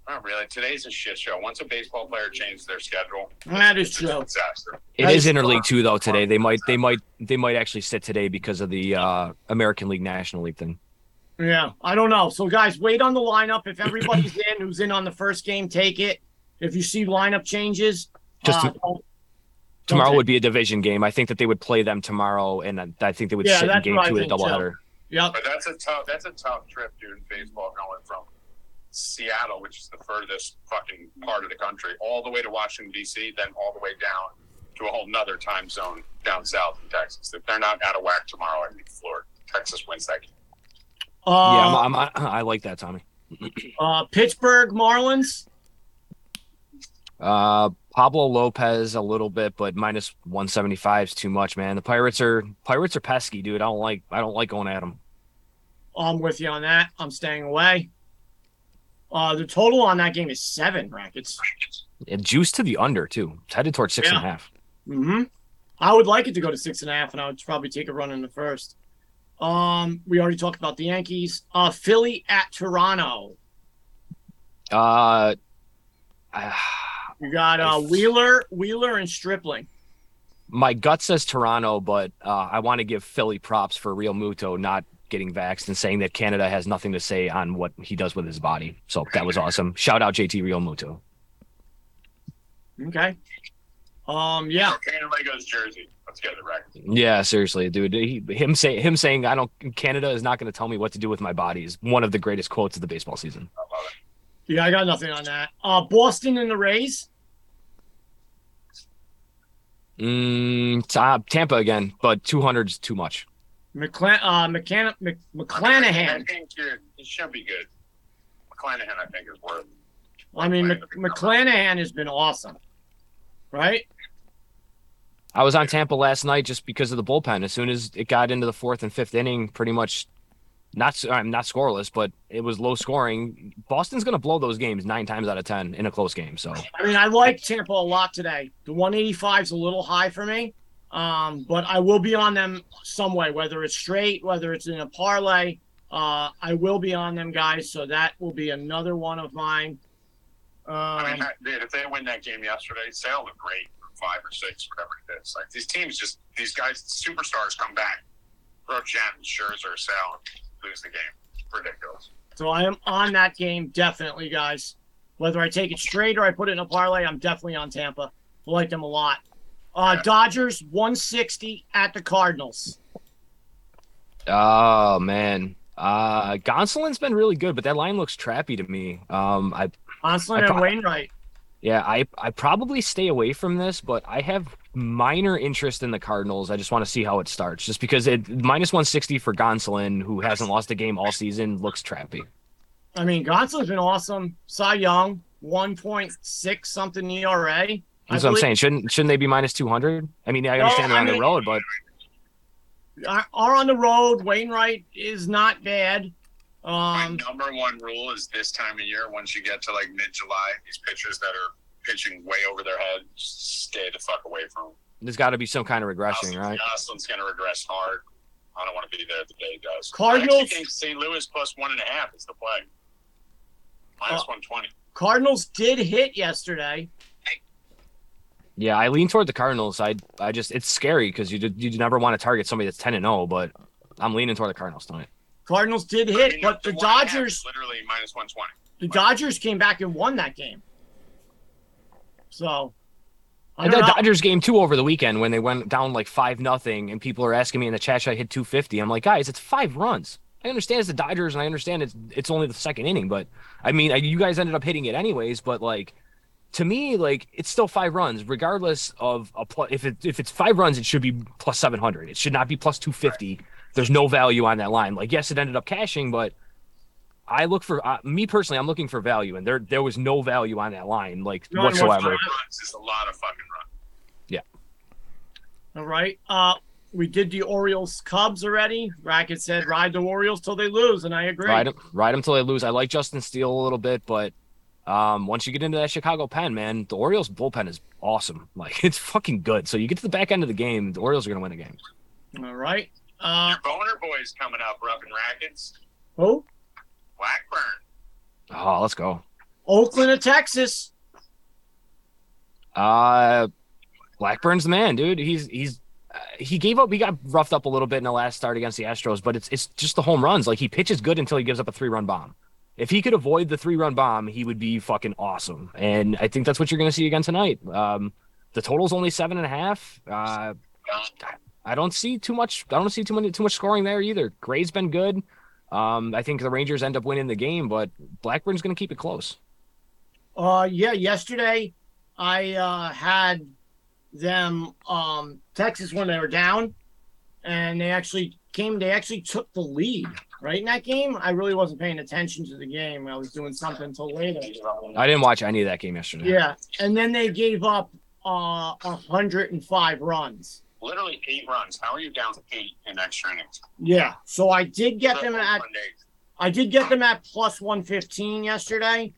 Not really. Today's a shit show. Once a baseball player changes their schedule, That is it's a true. disaster. It Nice. is interleague too, though. Today they might, they might, they might actually sit today because of the uh, American League National League thing. Yeah, I don't know. So guys, wait on the lineup. If everybody's in, who's in on the first game, take it. If you see lineup changes, Just uh, to- don't- Tomorrow take- would be a division game. I think that they would play them tomorrow, and I- I think they would Yeah, sit in that's game what I two of the think, too. doubleheader. Yep. But that's a tough. That's a tough trip, dude. in Baseball going from Seattle, which is the furthest fucking part of the country, all the way to Washington D.C., then all the way down to a whole nother time zone down south in Texas. If they're not out of whack tomorrow, I think Florida, Texas wins that game. Yeah, Uh, I'm, I'm, I, I like that, Tommy. uh, Pittsburgh Marlins. Uh, Pablo Lopez a little bit, but minus 175 is too much, man. The Pirates are Pirates are pesky, dude. I don't like I don't like going at them. I'm with you on that. I'm staying away. Uh, the total on that game is seven brackets. And juice to the under too. It's headed towards six and a half. Mm-hmm. I would like it to go to six and a half, and I would probably take a run in the first. Um, we already talked about the Yankees. Uh, Philly at Toronto. Uh, You got uh, Wheeler, Wheeler, and Stripling. my gut says Toronto, but uh, I want to give Philly props for Realmuto not getting vaxxed and saying that Canada has nothing to say on what he does with his body. So that was awesome. Shout out JT Realmuto. Okay. Um, yeah. Okay, Lego's jersey. Let's get it right. Yeah, seriously, dude. He, him say him saying I don't Canada is not going to tell me what to do with my body is one of the greatest quotes of the baseball season. I love it. Yeah, I got nothing on that. Uh, Boston and the Rays. Mm, Ta- Tampa again, but 200 is too much. McClan- uh, McCann- Mc- I McClanahan. think you're, it should be good. McClanahan, I think, is worth. I mean, Mc- McClanahan has been awesome, right? I was on Tampa last night just because of the bullpen. As soon as it got into the fourth and fifth inning, pretty much not I'm not scoreless, but it was low scoring. Boston's going to blow those games nine times out of ten in a close game. So I mean, I like Tampa a lot today. The 185 is a little high for me, um, but I will be on them some way, whether it's straight, whether it's in a parlay. Uh, I will be on them, guys. So that will be another one of mine. I mean, Um, dude, if they win that game yesterday, Sale looked great. Five or six, whatever it is. Like these teams, just these guys, superstars come back. Throw Jen, Scherzer, Sale, lose the game. Ridiculous. so I am on that game definitely, guys. Whether I take it straight or I put it in a parlay, I'm definitely on Tampa. I like them a lot. Uh, Yeah. Dodgers 160 at the Cardinals. Oh man. Uh Gonsolin's been really good, but that line looks trappy to me. Um I Onslin I and pro- Wainwright. Yeah, I I probably stay away from this, but I have minor interest in the Cardinals. I just want to see how it starts. Just because it minus 160 for Gonsolin, who hasn't lost a game all season, looks trappy. I mean, Gonsolin's been awesome. Cy Young, 1.6 something ERA. I That's what I'm saying. Shouldn't shouldn't they be minus 200? I mean, I No, understand they're I on the road, but are on the road. Wainwright is not bad. My Um, number one rule is this time of year, once you get to like mid July, these pitchers that are pitching way over their head, stay the fuck away from them. there's got to be some kind of regression, right? Goslin's going to regress hard. I don't want to be there the day he does. Cardinals- I think St. Louis plus one and a half is the play. Minus Uh, 120. Cardinals did hit yesterday. Yeah, I lean toward the Cardinals. I I just it's scary because you did, you never want to target somebody that's 10 and 0, but I'm leaning toward the Cardinals tonight. Cardinals did I hit, mean, but the one and a half is Dodgers, literally minus 120. the Dodgers came back and won that game. So I And the. Dodgers game too over the weekend when they went down like five nothing, and people are asking me in the chat should I hit 250. I'm like, guys, it's five runs. I understand it's the Dodgers, and I understand it's it's only the second inning, but I mean, I- you guys ended up hitting it anyways. But like, to me, like it's still five runs, regardless of a plus. If it if it's five runs, it should be plus 700. It should not be plus 250. There's no value on that line. Like, yes, it ended up cashing, but I look for uh, me personally. I'm looking for value, and there there was no value on that line, like No, it was whatsoever. Five runs a lot of fucking runs. Yeah. All right. Uh, we did the Orioles Cubs already. Racket said ride the Orioles till they lose, and I agree. Ride them, ride them till they lose. I like Justin Steele a little bit, but um, once you get into that Chicago pen, man, the Orioles bullpen is awesome. Like it's fucking good. So you get to the back end of the game, the Orioles are gonna win the game. All right. Uh, Your boner boys coming up, rubbing rackets. who? Blackburn. Oh, let's go. Oakland of Texas. Uh, Blackburn's the man, dude. He's he's uh, he gave up. He got roughed up a little bit in the last start against the Astros, but it's it's just the home runs. Like he pitches good until he gives up a three run bomb. If he could avoid the three run bomb, he would be fucking awesome. And I think that's what you're going to see again tonight. Um, the total's only seven and a half. Uh, I don't see too much. I don't see too many too much scoring there either. Gray's been good. Um, I think the Rangers end up winning the game, but Blackburn's going to keep it close. Uh, yeah. Yesterday, I uh, had them um, Texas when they were down, and they actually came. They actually took the lead right in that game. I really wasn't paying attention to the game. I was doing something until later. I didn't watch any of that game yesterday. Yeah, and then they gave up uh 105 runs. Literally eight runs. How are you down to eight in extra innings? Yeah, so I did get them at One day. I did get them at plus 115 yesterday.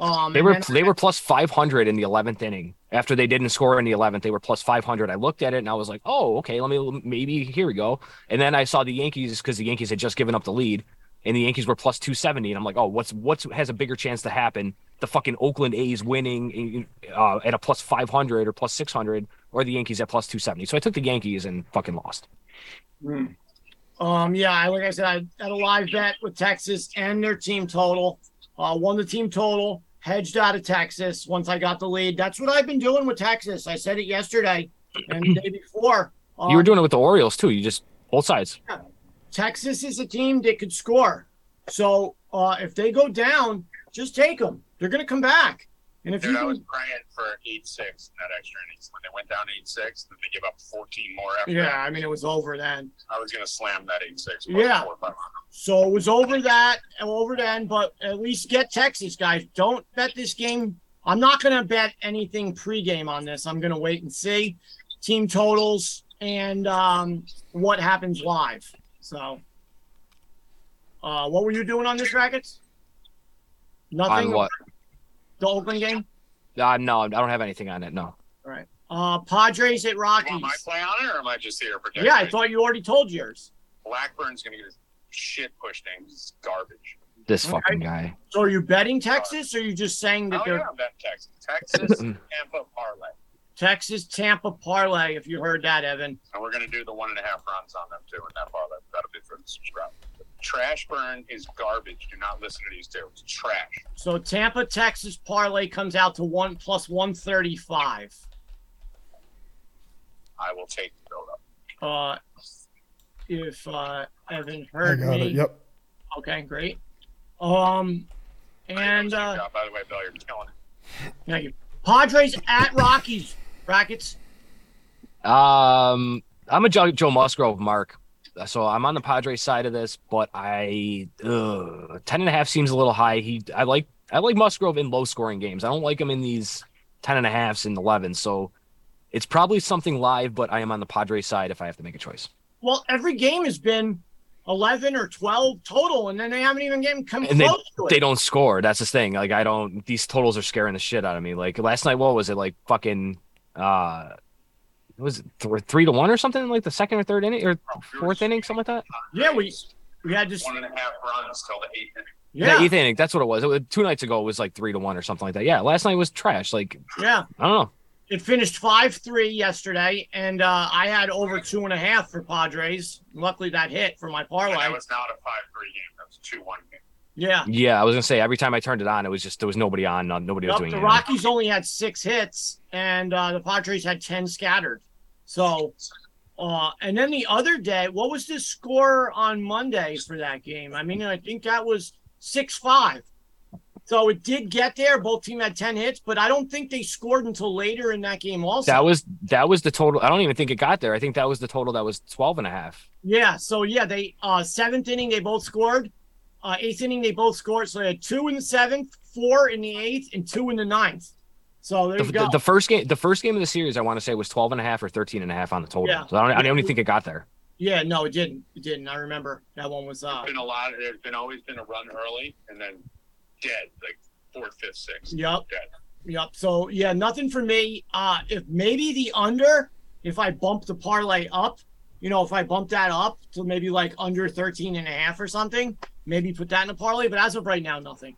Um, They were then- they were plus 500 in the 11th inning. After they didn't score in the 11th, they were plus 500. I looked at it and I was like, "Oh, okay, let me maybe here we go." And then I saw the Yankees because the Yankees had just given up the lead, and the Yankees were plus 270. And I'm like, "Oh, what's what's has a bigger chance to happen? The fucking Oakland A's winning uh, at a plus 500 or plus 600, or the Yankees at 270." So I took the Yankees and fucking lost. Um, yeah, I- like I said, I had a live bet with Texas and their team total. Uh, won the team total, hedged out of Texas once I got the lead. That's what I've been doing with Texas. I said it yesterday and the day before. Um, you were doing it with the Orioles too. You just both sides. Texas is a team that could score. So uh, if they go down, just take them. They're going to come back. And if Dude, you I was can, praying for eight six in that extra innings. When they went down eight six, then they give up fourteen more after. yeah, that. I mean it was over then. I was gonna slam that eight six. Yeah. So it was over that and over then, but at least get Texas, guys. Don't bet this game. I'm not going to bet anything pregame on this. I'm going to wait and see team totals and um, what happens live. So, uh, what were you doing on this rackets? Nothing. On what? The Oakland game. Uh, no, I don't have anything on it. No. All right. Uh, Padres at Rockies. Am I play on it or am I just here protecting? Yeah, I thought you already told yours. Blackburn's gonna get his shit pushed in. 'cause It's garbage. This Okay. fucking guy. So are you betting Texas, or are you just saying that Oh they're yeah, I'm betting Texas. Texas, Tampa parlay, Texas Tampa parlay? If you heard that, Evan. and we're gonna do the one and a half runs on them too in that parlay. That'll be for the subscribe. Trash burn is garbage. Do not listen to these two. It's trash. So Tampa Texas parlay comes out to one plus one thirty five. I will take the build up. Uh, if uh, Evan I heard got me, it. Yep. okay, great. Um, and uh, by the way, Bill, you're killing it. thank you. Padres at Rockies brackets. Um, I'm a Joe, Joe Musgrove mark, so I'm on the Padres side of this, but I uh, ten and a half seems a little high. He, I like, I like Musgrove in low scoring games. I don't like him in these ten and a halves and 11. So it's probably something live, but I am on the Padres side if I have to make a choice. Well, every game has been eleven or twelve total, and then they haven't even getting come And they- close to it. They don't score. That's the thing. Like I don't. These totals are scaring the shit out of me. Like last night, what was it? Like fucking. uh was it th- three to one or something like the second or third inning or fourth inning, something like that? yeah, we we had just one and a half runs till the eighth inning. Yeah, Yeah, eighth inning. That's what it was. It was. Two nights ago it was like three to one or something like that. Yeah, last night was trash. Like yeah. I don't know. It finished five three yesterday, and uh, I had over two and a half for Padres. Luckily, that hit for my And parlay. that was not a five three game. That was a two one game. Yeah. Yeah, I was gonna say every time I turned it on, it was just there was nobody on, no- nobody was doing the anything. Rockies only had six hits, and uh, the Padres had ten scattered. So, uh, and then the other day, what was the score on Monday for that game? I mean, I think that was six five. So it did get there. Both team had ten hits, but I don't think they scored until later in that game. Also, That was that was the total. I don't even think it got there. I think that was the total. That was 12 and a half. yeah. So yeah, they uh, seventh inning they both scored. Uh, eighth inning they both scored. So they had two in the seventh, four in the eighth, and two in the ninth. So there The, you go. the, the first game, the first game of the series, I want to say was 12 and a half or 13 and a half on the total. Yeah. So I don't, I don't even think it got there. yeah, no, it didn't. It didn't. I remember that one was uh, There's been a lot. Of, There's been always been a run early and then dead, like fourth, fifth, sixth. Yep. Dead. Yep. So yeah, nothing for me. Uh if maybe the under, if I bump the parlay up, you know, if I bump that up to maybe like under 13 and a half or something, maybe put that in a parlay. But as of right now, nothing.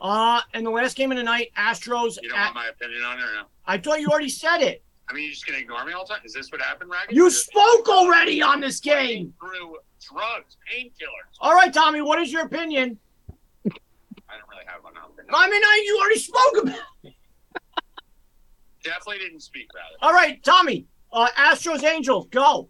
Uh and the last game of the night, Astros. You don't At, want my opinion on it or no? I thought you already said it. I mean, you're just gonna ignore me all the time. Is this what happened, Ragged? You spoke already on this game. through drugs, painkillers. All right, Tommy, what is your opinion? I don't really have one out there. I mean, I, you already spoke about. it. Definitely didn't speak about it. All right, Tommy. Uh, Astros Angels, go.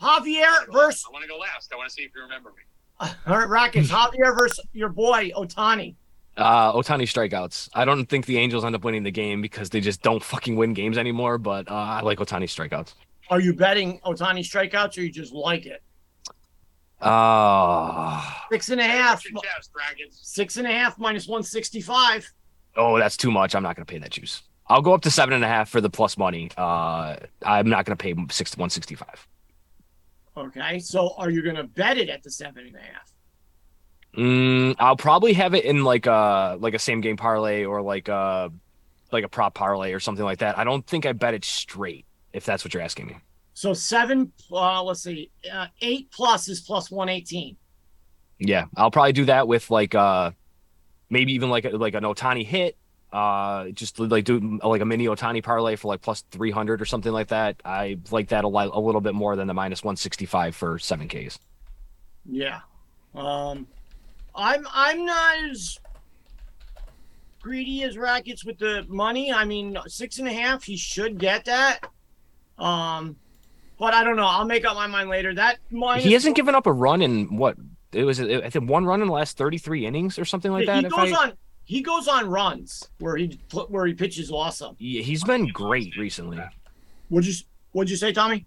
Javier versus I want to go last. I want to see if you remember me. All right, Rackets. Javier versus your boy Ohtani. Uh, Ohtani strikeouts. I don't think the Angels end up winning the game because they just don't fucking win games anymore. But uh, I like Ohtani strikeouts. Are you betting Ohtani strikeouts or you just like it? Uh, six and a half. Six and a half minus one sixty-five. oh, that's too much. I'm not gonna pay that juice. I'll go up to seven and a half for the plus money. Uh, I'm not gonna pay six one sixty five. Okay. So are you going to bet it at the seven and a half? Mm, I'll probably have it in like a like a same game parlay or like a like a prop parlay or something like that. I don't think I bet it straight. If that's what you're asking me. So seven, uh, let's see, uh, eight plus is plus 118. Yeah, I'll probably do that with like uh maybe even like a, like an Ohtani hit. Uh, just like do like a mini Ohtani parlay for like plus three hundred or something like that. I like that a, a little bit more than the minus one sixty five for seven Ks. Yeah. Um, I'm I'm not as greedy as Rackets with the money. I mean, six and a half, he should get that. Um, but I don't know. I'll make up my mind later. That minus He hasn't given up a run in what it was. I think one run in the last thirty three innings or something like he that. if goes I- on he goes on runs where he where he pitches awesome. Yeah, he's been great recently. What'd you What'd you say, Tommy?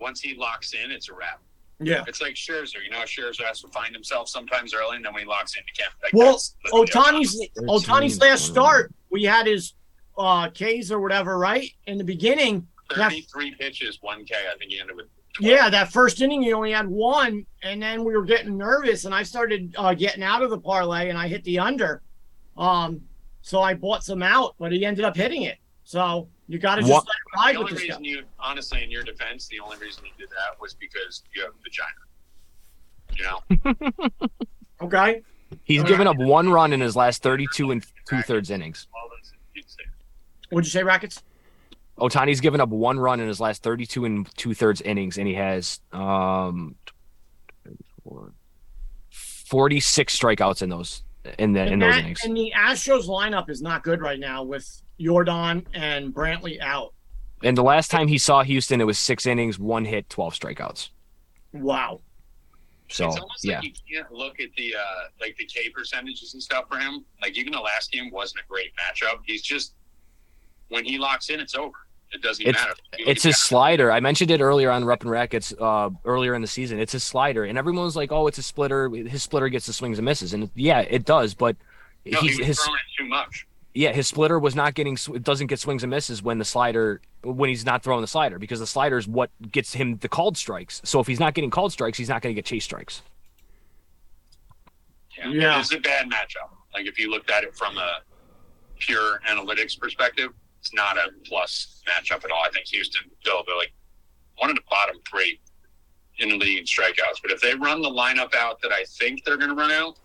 Once he locks in, it's a wrap. Yeah. It's like Scherzer. You know, how Scherzer has to find himself sometimes early, and then when he locks in, he can't. Like, Well, that's the- Ohtani's 13, Ohtani's last start, we had his uh K's or whatever, right? In the beginning, that- 33 pitches, 1K. I think he ended with. Yeah, that first inning he only had one, and then we were getting nervous, and I started uh, getting out of the parlay, and I hit the under. Um, so I bought some out, but he ended up hitting it. So you got to just What- let it The only with this guy. reason you, honestly, in your defense, the only reason you did that was because you have a vagina. You know, Okay. He's given up one run in his last thirty two and two thirds innings. all those you'd say. What'd you say, Rackets? Ohtani's given up one run in his last 32 and two thirds innings, and he has um 46 strikeouts in those in the in And, those that- innings. and the Astros lineup is not good right now with Jordan and Brantley out. And the last time he saw Houston, it was six innings, one hit, 12 strikeouts. Wow. So it's almost yeah, like you can't look at the uh, like the K percentages and stuff for him. Like even the last game wasn't a great matchup. He's just when he locks in, it's over. It doesn't It's- matter. it's his slider. I mentioned it earlier on Rep and Rackets uh, earlier in the season. It's his slider, and everyone's like, "Oh, it's a splitter. His splitter gets the swings and misses." And yeah, it does, but No, he's he was his throwing it too much. yeah, his splitter was not getting doesn't get swings and misses when the slider when he's not throwing the slider because the slider is what gets him the called strikes. So if he's not getting called strikes, he's not going to get chase strikes. Yeah. Yeah. It's a bad matchup. Like if you looked at it from a pure analytics perspective, it's not a plus matchup at all. I think Houston still they're like one of the bottom three in the league in strikeouts. But if they run the lineup out that I think they're gonna run out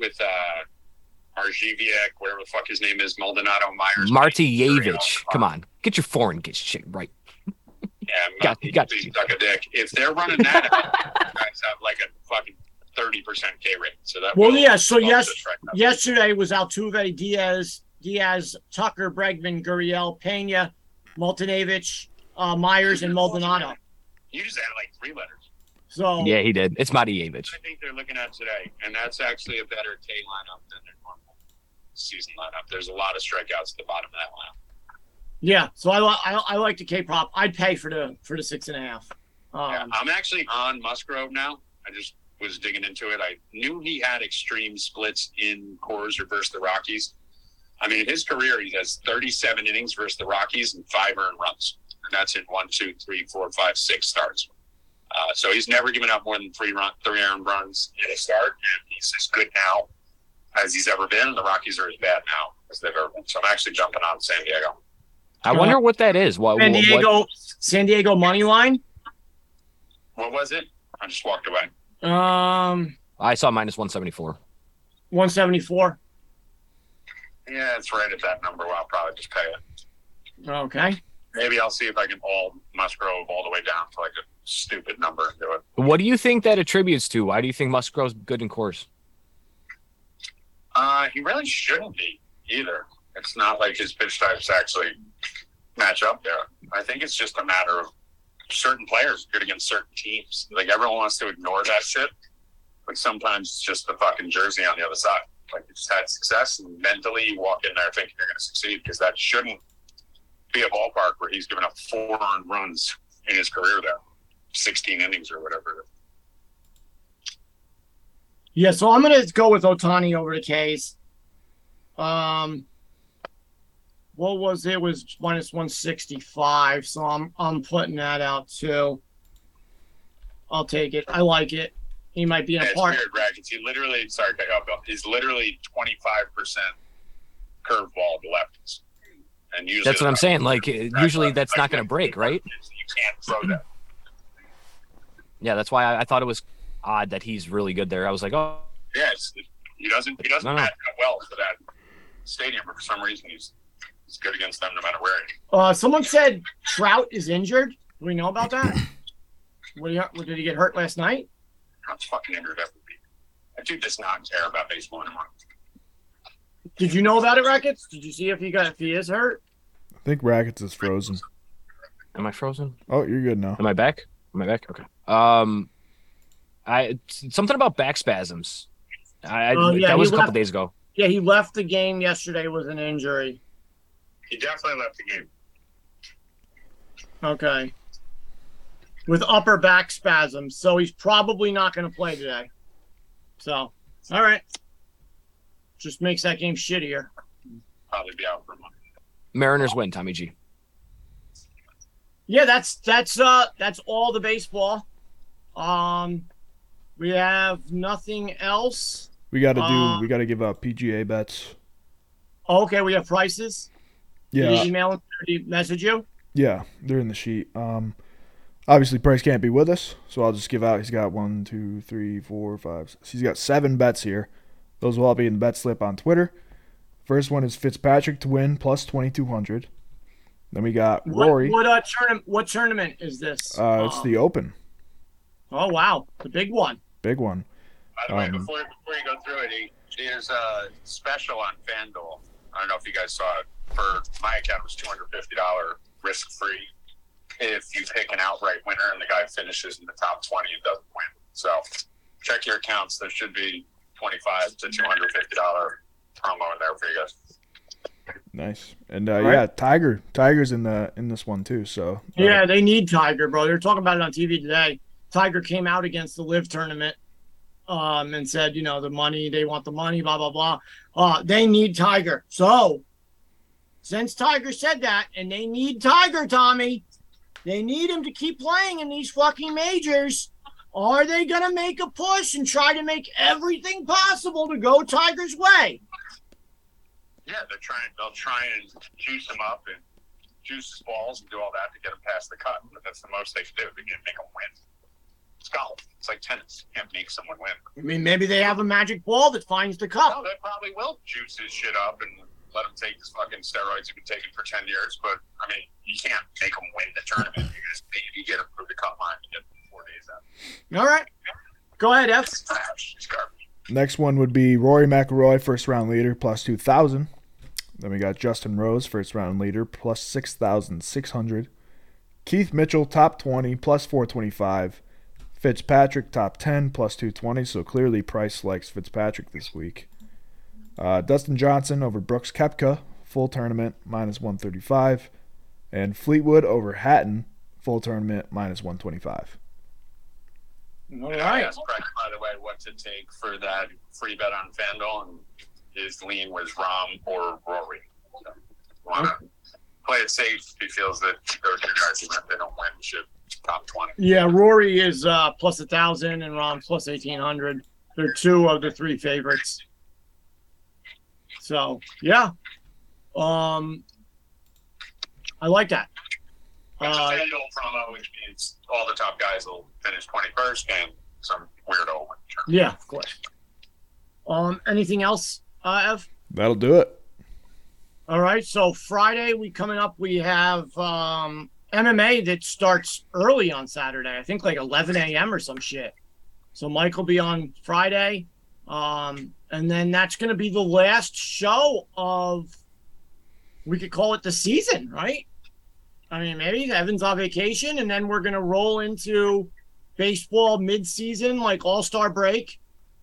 with uh Arjiviak, whatever the fuck his name is, Maldonado Meyers. Martievich, come on, get your foreign get shit right. Yeah, Got- Got, got please you. suck a dick. If they're running that, out, guys have like a fucking 30% K rate. So that Well, yeah, so yes- Yesterday was Altuve, Diaz, Diaz, Tucker, Bregman, Gurriel, Pena, Maltonevich, uh, Meyers, and Maldonado. You just added like three letters. So Yeah, he did. It's Matievich. I think they're looking at today, and that's actually a better K lineup than their normal season lineup. There's a lot of strikeouts at the bottom of that lineup. yeah, so I, li- I I like the K prop. I'd pay for the for the six and a half. Yeah, Um, I'm actually on Musgrove now. I just was digging into it. I knew he had extreme splits in Coors versus the Rockies. I mean, in his career, he has 37 innings versus the Rockies and five earned runs, and that's in one, two, three, four, five, six starts. Uh, so he's never given up more than three run, three earned runs in a start, and he's as good now as he's ever been. And the Rockies are as bad now as they've ever been. So I'm actually jumping on San Diego. I wonder what that is. What, San what- Diego, San Diego money line. What was it? I just walked away. Um, I saw minus 174. one seventy four. Yeah, it's right at that number. Well, I'll probably just pay it. Okay. Maybe I'll see if I can haul Musgrove all the way down to like a stupid number and do it. What do you think that attributes to? Why do you think Musgrove's good in Coors? Uh, he really shouldn't be either. It's not like his pitch types actually match up there. I think it's just a matter of certain players good against certain teams. Like everyone wants to ignore that shit, but sometimes it's just the fucking jersey on the other side. Like you just had success, and mentally you walk in there thinking you're going to succeed because that shouldn't be a ballpark where he's given up four earned runs in his career there, 16 innings or whatever. Yeah, so I'm gonna go with Ohtani over the K's. Um, what was it? it was minus one sixty five. So I'm I'm putting that out too. I'll take it. I like it. He might be in Yeah, a it's part. weird, Rackets. He literally, sorry, to cut you off, Bill. He's literally 25% curveball to lefties. And usually That's what I'm saying. Like, usually that's not going to break, right? You can't throw that. Yeah, that's why I, I thought it was odd that he's really good there. I was like, oh, Yeah, it's, he doesn't, he doesn't No, no. match up well for that stadium, but for some reason he's, he's good against them no matter where. he- Uh, someone said Trout is injured. Do we know about that? What, do you, what did he get hurt last night? Trout's fucking injured every week. That dude does not care about baseball anymore. Did you know about it, Rackets? Did you see if he got if he is hurt? I think Rackets is frozen. am I frozen? Oh, you're good now. Am I back? Am I back? Okay. Um, I something about back spasms. I, I- Oh, yeah, that was a couple left- days ago. Yeah, he left the game yesterday with an injury. He definitely left the game. Okay. With upper back spasms, so he's probably not going to play today. So, all right. Just makes that game shittier. Probably be out for a month. Mariners win. Tommy G. Yeah, that's that's uh that's all the baseball. Um, we have nothing else. We got to do. Uh, we got to give out PGA bets. Okay, we have prices. Did Yeah, he email? Did he message you? yeah, they're in the sheet. Um, obviously Price can't be with us, so I'll just give out. He's got one, two, three, four, five. Six. He's got seven bets here. Those will all be in the bet slip on Twitter. First one is Fitzpatrick to win plus twenty two hundred. Then we got Rory. What, what uh tournament? What tournament is this? Uh, it's Um, the Open, Oh wow, the big one. big one. By the way, Um, before before you go through it, he, there's a special on FanDuel. I don't know if you guys saw it. For my account, it was two hundred fifty dollar risk free. If you pick an outright winner and the guy finishes in the top twenty and doesn't win, so check your accounts. There should be twenty five to two hundred fifty dollar promo in there for you guys. Nice. And uh, All right. yeah, Tiger. Tiger's in the in this one too. So uh, Yeah, they need Tiger, bro. They're talking about it on TV today. Tiger came out against the LIV tournament, um, and said, you know, the money they want the money, blah blah blah. Uh, they need Tiger. So, since Tiger said that, and they need Tiger, Tommy, they need him to keep playing in these fucking majors. Are they gonna make a push and try to make everything possible to go Tiger's way? Yeah, they're trying. They'll try and juice him up and juice his balls and do all that to get him past the cut. But that's the most they can do. They can make him win. It's golf. It's like tennis. You can't make someone win. I mean, maybe they have a magic ball that finds the No, cup. they probably will juice his shit up and let him take his fucking steroids he's been taking for ten years. But I mean, you can't make him win the tournament. You just you get him through the cut line and get him four days out. All right. Go ahead, F. Ah, it's trash. It's garbage. Next one would be Rory McIlroy, first round leader, plus 2,000. Then we got Justin Rose, first round leader, plus 6,600. Keith Mitchell, top 20, plus 425. Fitzpatrick, top 10, plus 220. So clearly Price likes Fitzpatrick this week. Uh, Dustin Johnson over Brooks Koepka, full tournament, minus 135. And Fleetwood over Hatton, full tournament, minus 125. All I asked Price, by the way, what to take for that free bet on FanDuel, and his lean was Rahm or Rory. So, wanna play it safe. He feels that those two guys, even if they don't win, should top 20. Yeah, Rory is uh, plus a thousand and Rahm plus eighteen hundred. They're two of the three favorites. So yeah, um, I like that. Which is Uh, FanDuel promo, which means all the top guys will finish 21st, and some weirdo will win. yeah, of course. Um, anything else, uh, Ev? That'll do it. All right. So Friday, we coming up. We have um, MMA that starts early on Saturday. I think like 11 a.m. or some shit. So Mike will be on Friday, um, and then that's going to be the last show of. We could call it the season, right? I mean, maybe Evan's on vacation, and then we're going to roll into baseball mid-season, like All Star break,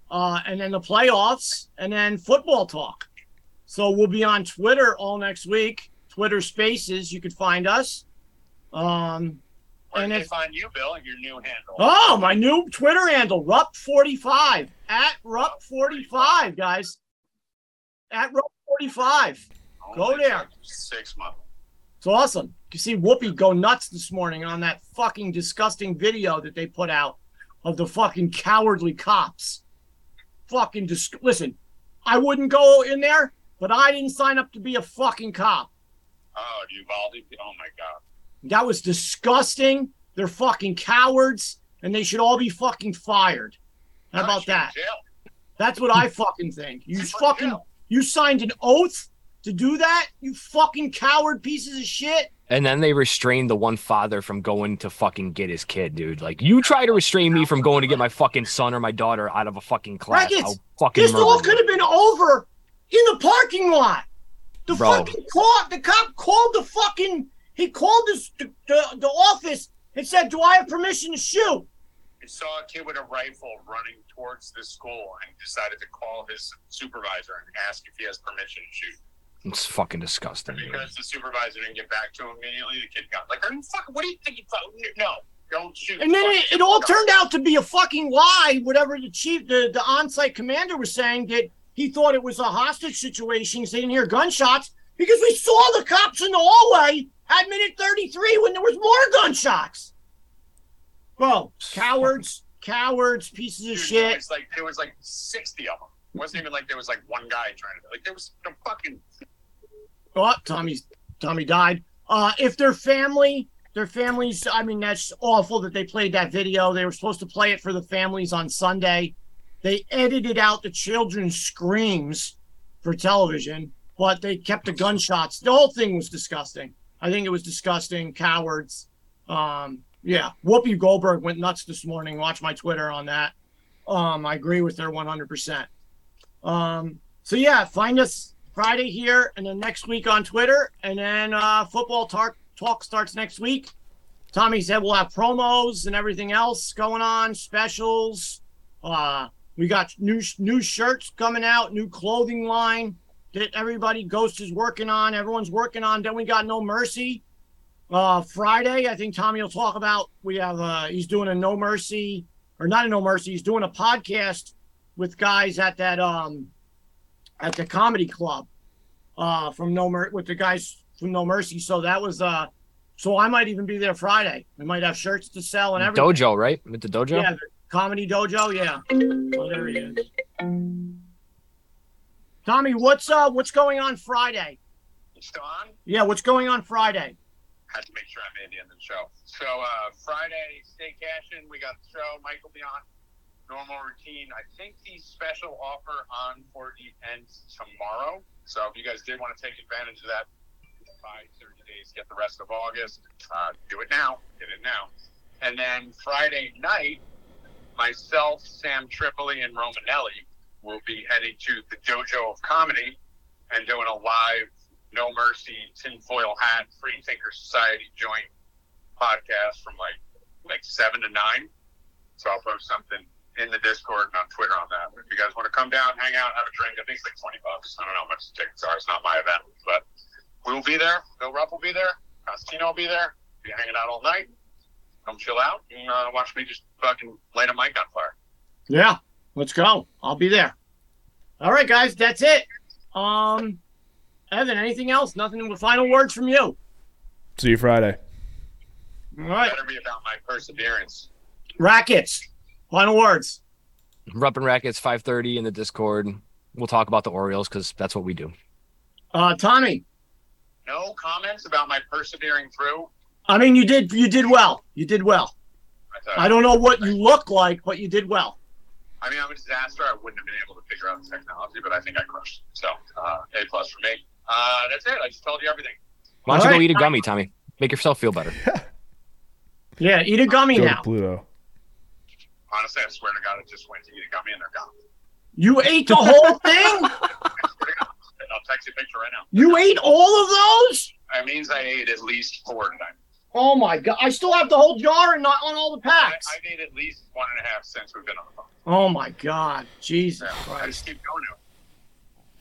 uh, and then the playoffs, and then football talk. So we'll be on Twitter all next week. Twitter Spaces, you could find us. Um, Where And can they find you, Bill, your new handle? oh, my new Twitter handle, Rup45 at Rup45, guys. At Rup45. go there. Six months. It's awesome. You see Whoopi go nuts this morning on that fucking disgusting video that they put out of the fucking cowardly cops. Fucking dis- listen. I wouldn't go in there, but I didn't sign up to be a fucking cop. Oh, Uvalde. Oh my God. That was disgusting. They're fucking cowards, and they should all be fucking fired. How Put about that? That's what I fucking think. You Put fucking jail. you signed an oath to do that. You fucking coward pieces of shit. And then they restrained the one father from going to fucking get his kid, dude. Like you try to restrain me from going to get my fucking son or my daughter out of a fucking class. Brackets, I'll fucking This all could have been over in the parking lot. The Bro. fucking cop, the cop called the fucking. He called this, the, the the office and said, "Do I have permission to shoot?" He saw a kid with a rifle running towards the school and decided to call his supervisor and ask if he has permission to shoot. It's fucking disgusting. dude. Because the supervisor didn't get back to him immediately, the kid got like, "Are you fucking? What do you think you thought? No, don't shoot." And then it, it all go." turned out to be a fucking lie. Whatever the chief, the the on-site commander was saying that he thought it was a hostage situation. They didn't hear gunshots because we saw the cops in the hallway at minute 33 when there was more gunshots. Bro, cowards, cowards, pieces of Dude, It shit. was like there was like sixty of them. It wasn't even like there was like one guy trying to like there was a fucking Oh, Tommy's Tommy died. Uh, if their family, their families, I mean, that's awful that they played that video. They were supposed to play it for the families on Sunday. They edited out the children's screams for television, but they kept the gunshots. The whole thing was disgusting. I think it was disgusting. Cowards. Um, yeah, Whoopi Goldberg went nuts this morning. Watch my Twitter on that. Um, I agree with her 100%. Um, so yeah, find us Friday here, and then next week on Twitter, and then uh, football talk talk starts next week. Tommy said we'll have promos and everything else going on, specials. Uh, we got new new shirts coming out, new clothing line that everybody Ghost is working on. Everyone's working on. Then we got No Mercy. Uh, Friday, I think Tommy will talk about. We have uh, he's doing a No Mercy or not a No Mercy. He's doing a podcast with guys at that um at the comedy club uh from No Mer- with the guys from No Mercy. So that was uh so I might even be there Friday. We might have shirts to sell and everything. Dojo, right? With the dojo? Yeah, the comedy dojo. Yeah. Oh, there he is. Tommy, what's uh what's going on Friday? Still on? Yeah, what's going on Friday? Had to make sure I made the end of the show. So uh, Friday, stay cashing. We got the show. Will be on. Normal routine. I think the special offer on for the ends tomorrow. So if you guys did want to take advantage of that, buy 30 days, get the rest of August. Uh, do it now. Get it now. And then Friday night, myself, Sam Tripoli, and Romanelli will be heading to the Dojo of Comedy and doing a live No Mercy tinfoil hat Free Thinker Society joint podcast from like like seven to nine. So I'll post something in the Discord and on Twitter on that. If you guys want to come down, hang out, have a drink, I think it's like twenty bucks. I don't know how much the tickets are. It's not my event, but we will be there. Bill Rupp will be there. Costino will be there. Be hanging out all night. Come chill out and uh, watch me just fucking light a mic on fire. Yeah, let's go. I'll be there. All right, guys, that's it. Um, Evan, anything else? Nothing. Final words from you. See you Friday. All right, Better be about my perseverance. rackets. Final words. Rupp and Rackets 5:30 in the Discord. We'll talk about the Orioles because that's what we do. Uh, Tommy. No comments about my persevering through. I mean, you did you did well. You did well. I I don't know what you look like, but you did well. I mean, I'm a disaster. I wouldn't have been able to figure out the technology, but I think I crushed. it. So, uh, A plus for me. Uh, that's it. I just told you everything. Why don't you All go right. eat a gummy, Tommy? Make yourself feel better. Yeah, eat a gummy Go to now. Pluto. Honestly, I swear to God, I just went to eat a gummy and they're gone. You ate the whole thing. I swear to God. I'll text you a picture right now. You ate all of those. That means I ate at least four tonight. Oh my god! I still have the whole jar and not on all the packs. I've ate at least one and a half since we've been on the phone. Oh my god! Jesus Yeah, I just keep going now.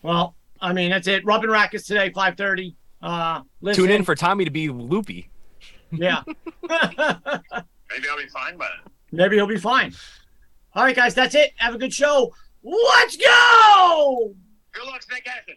Well, I mean that's it. Rubbing rackets today, five thirty. Uh, listen, Tune in for Tommy to be loopy. yeah. Maybe I'll be fine by then. Maybe he'll be fine. All right, guys, that's it. Have a good show. Let's go. Good luck, Snake Action.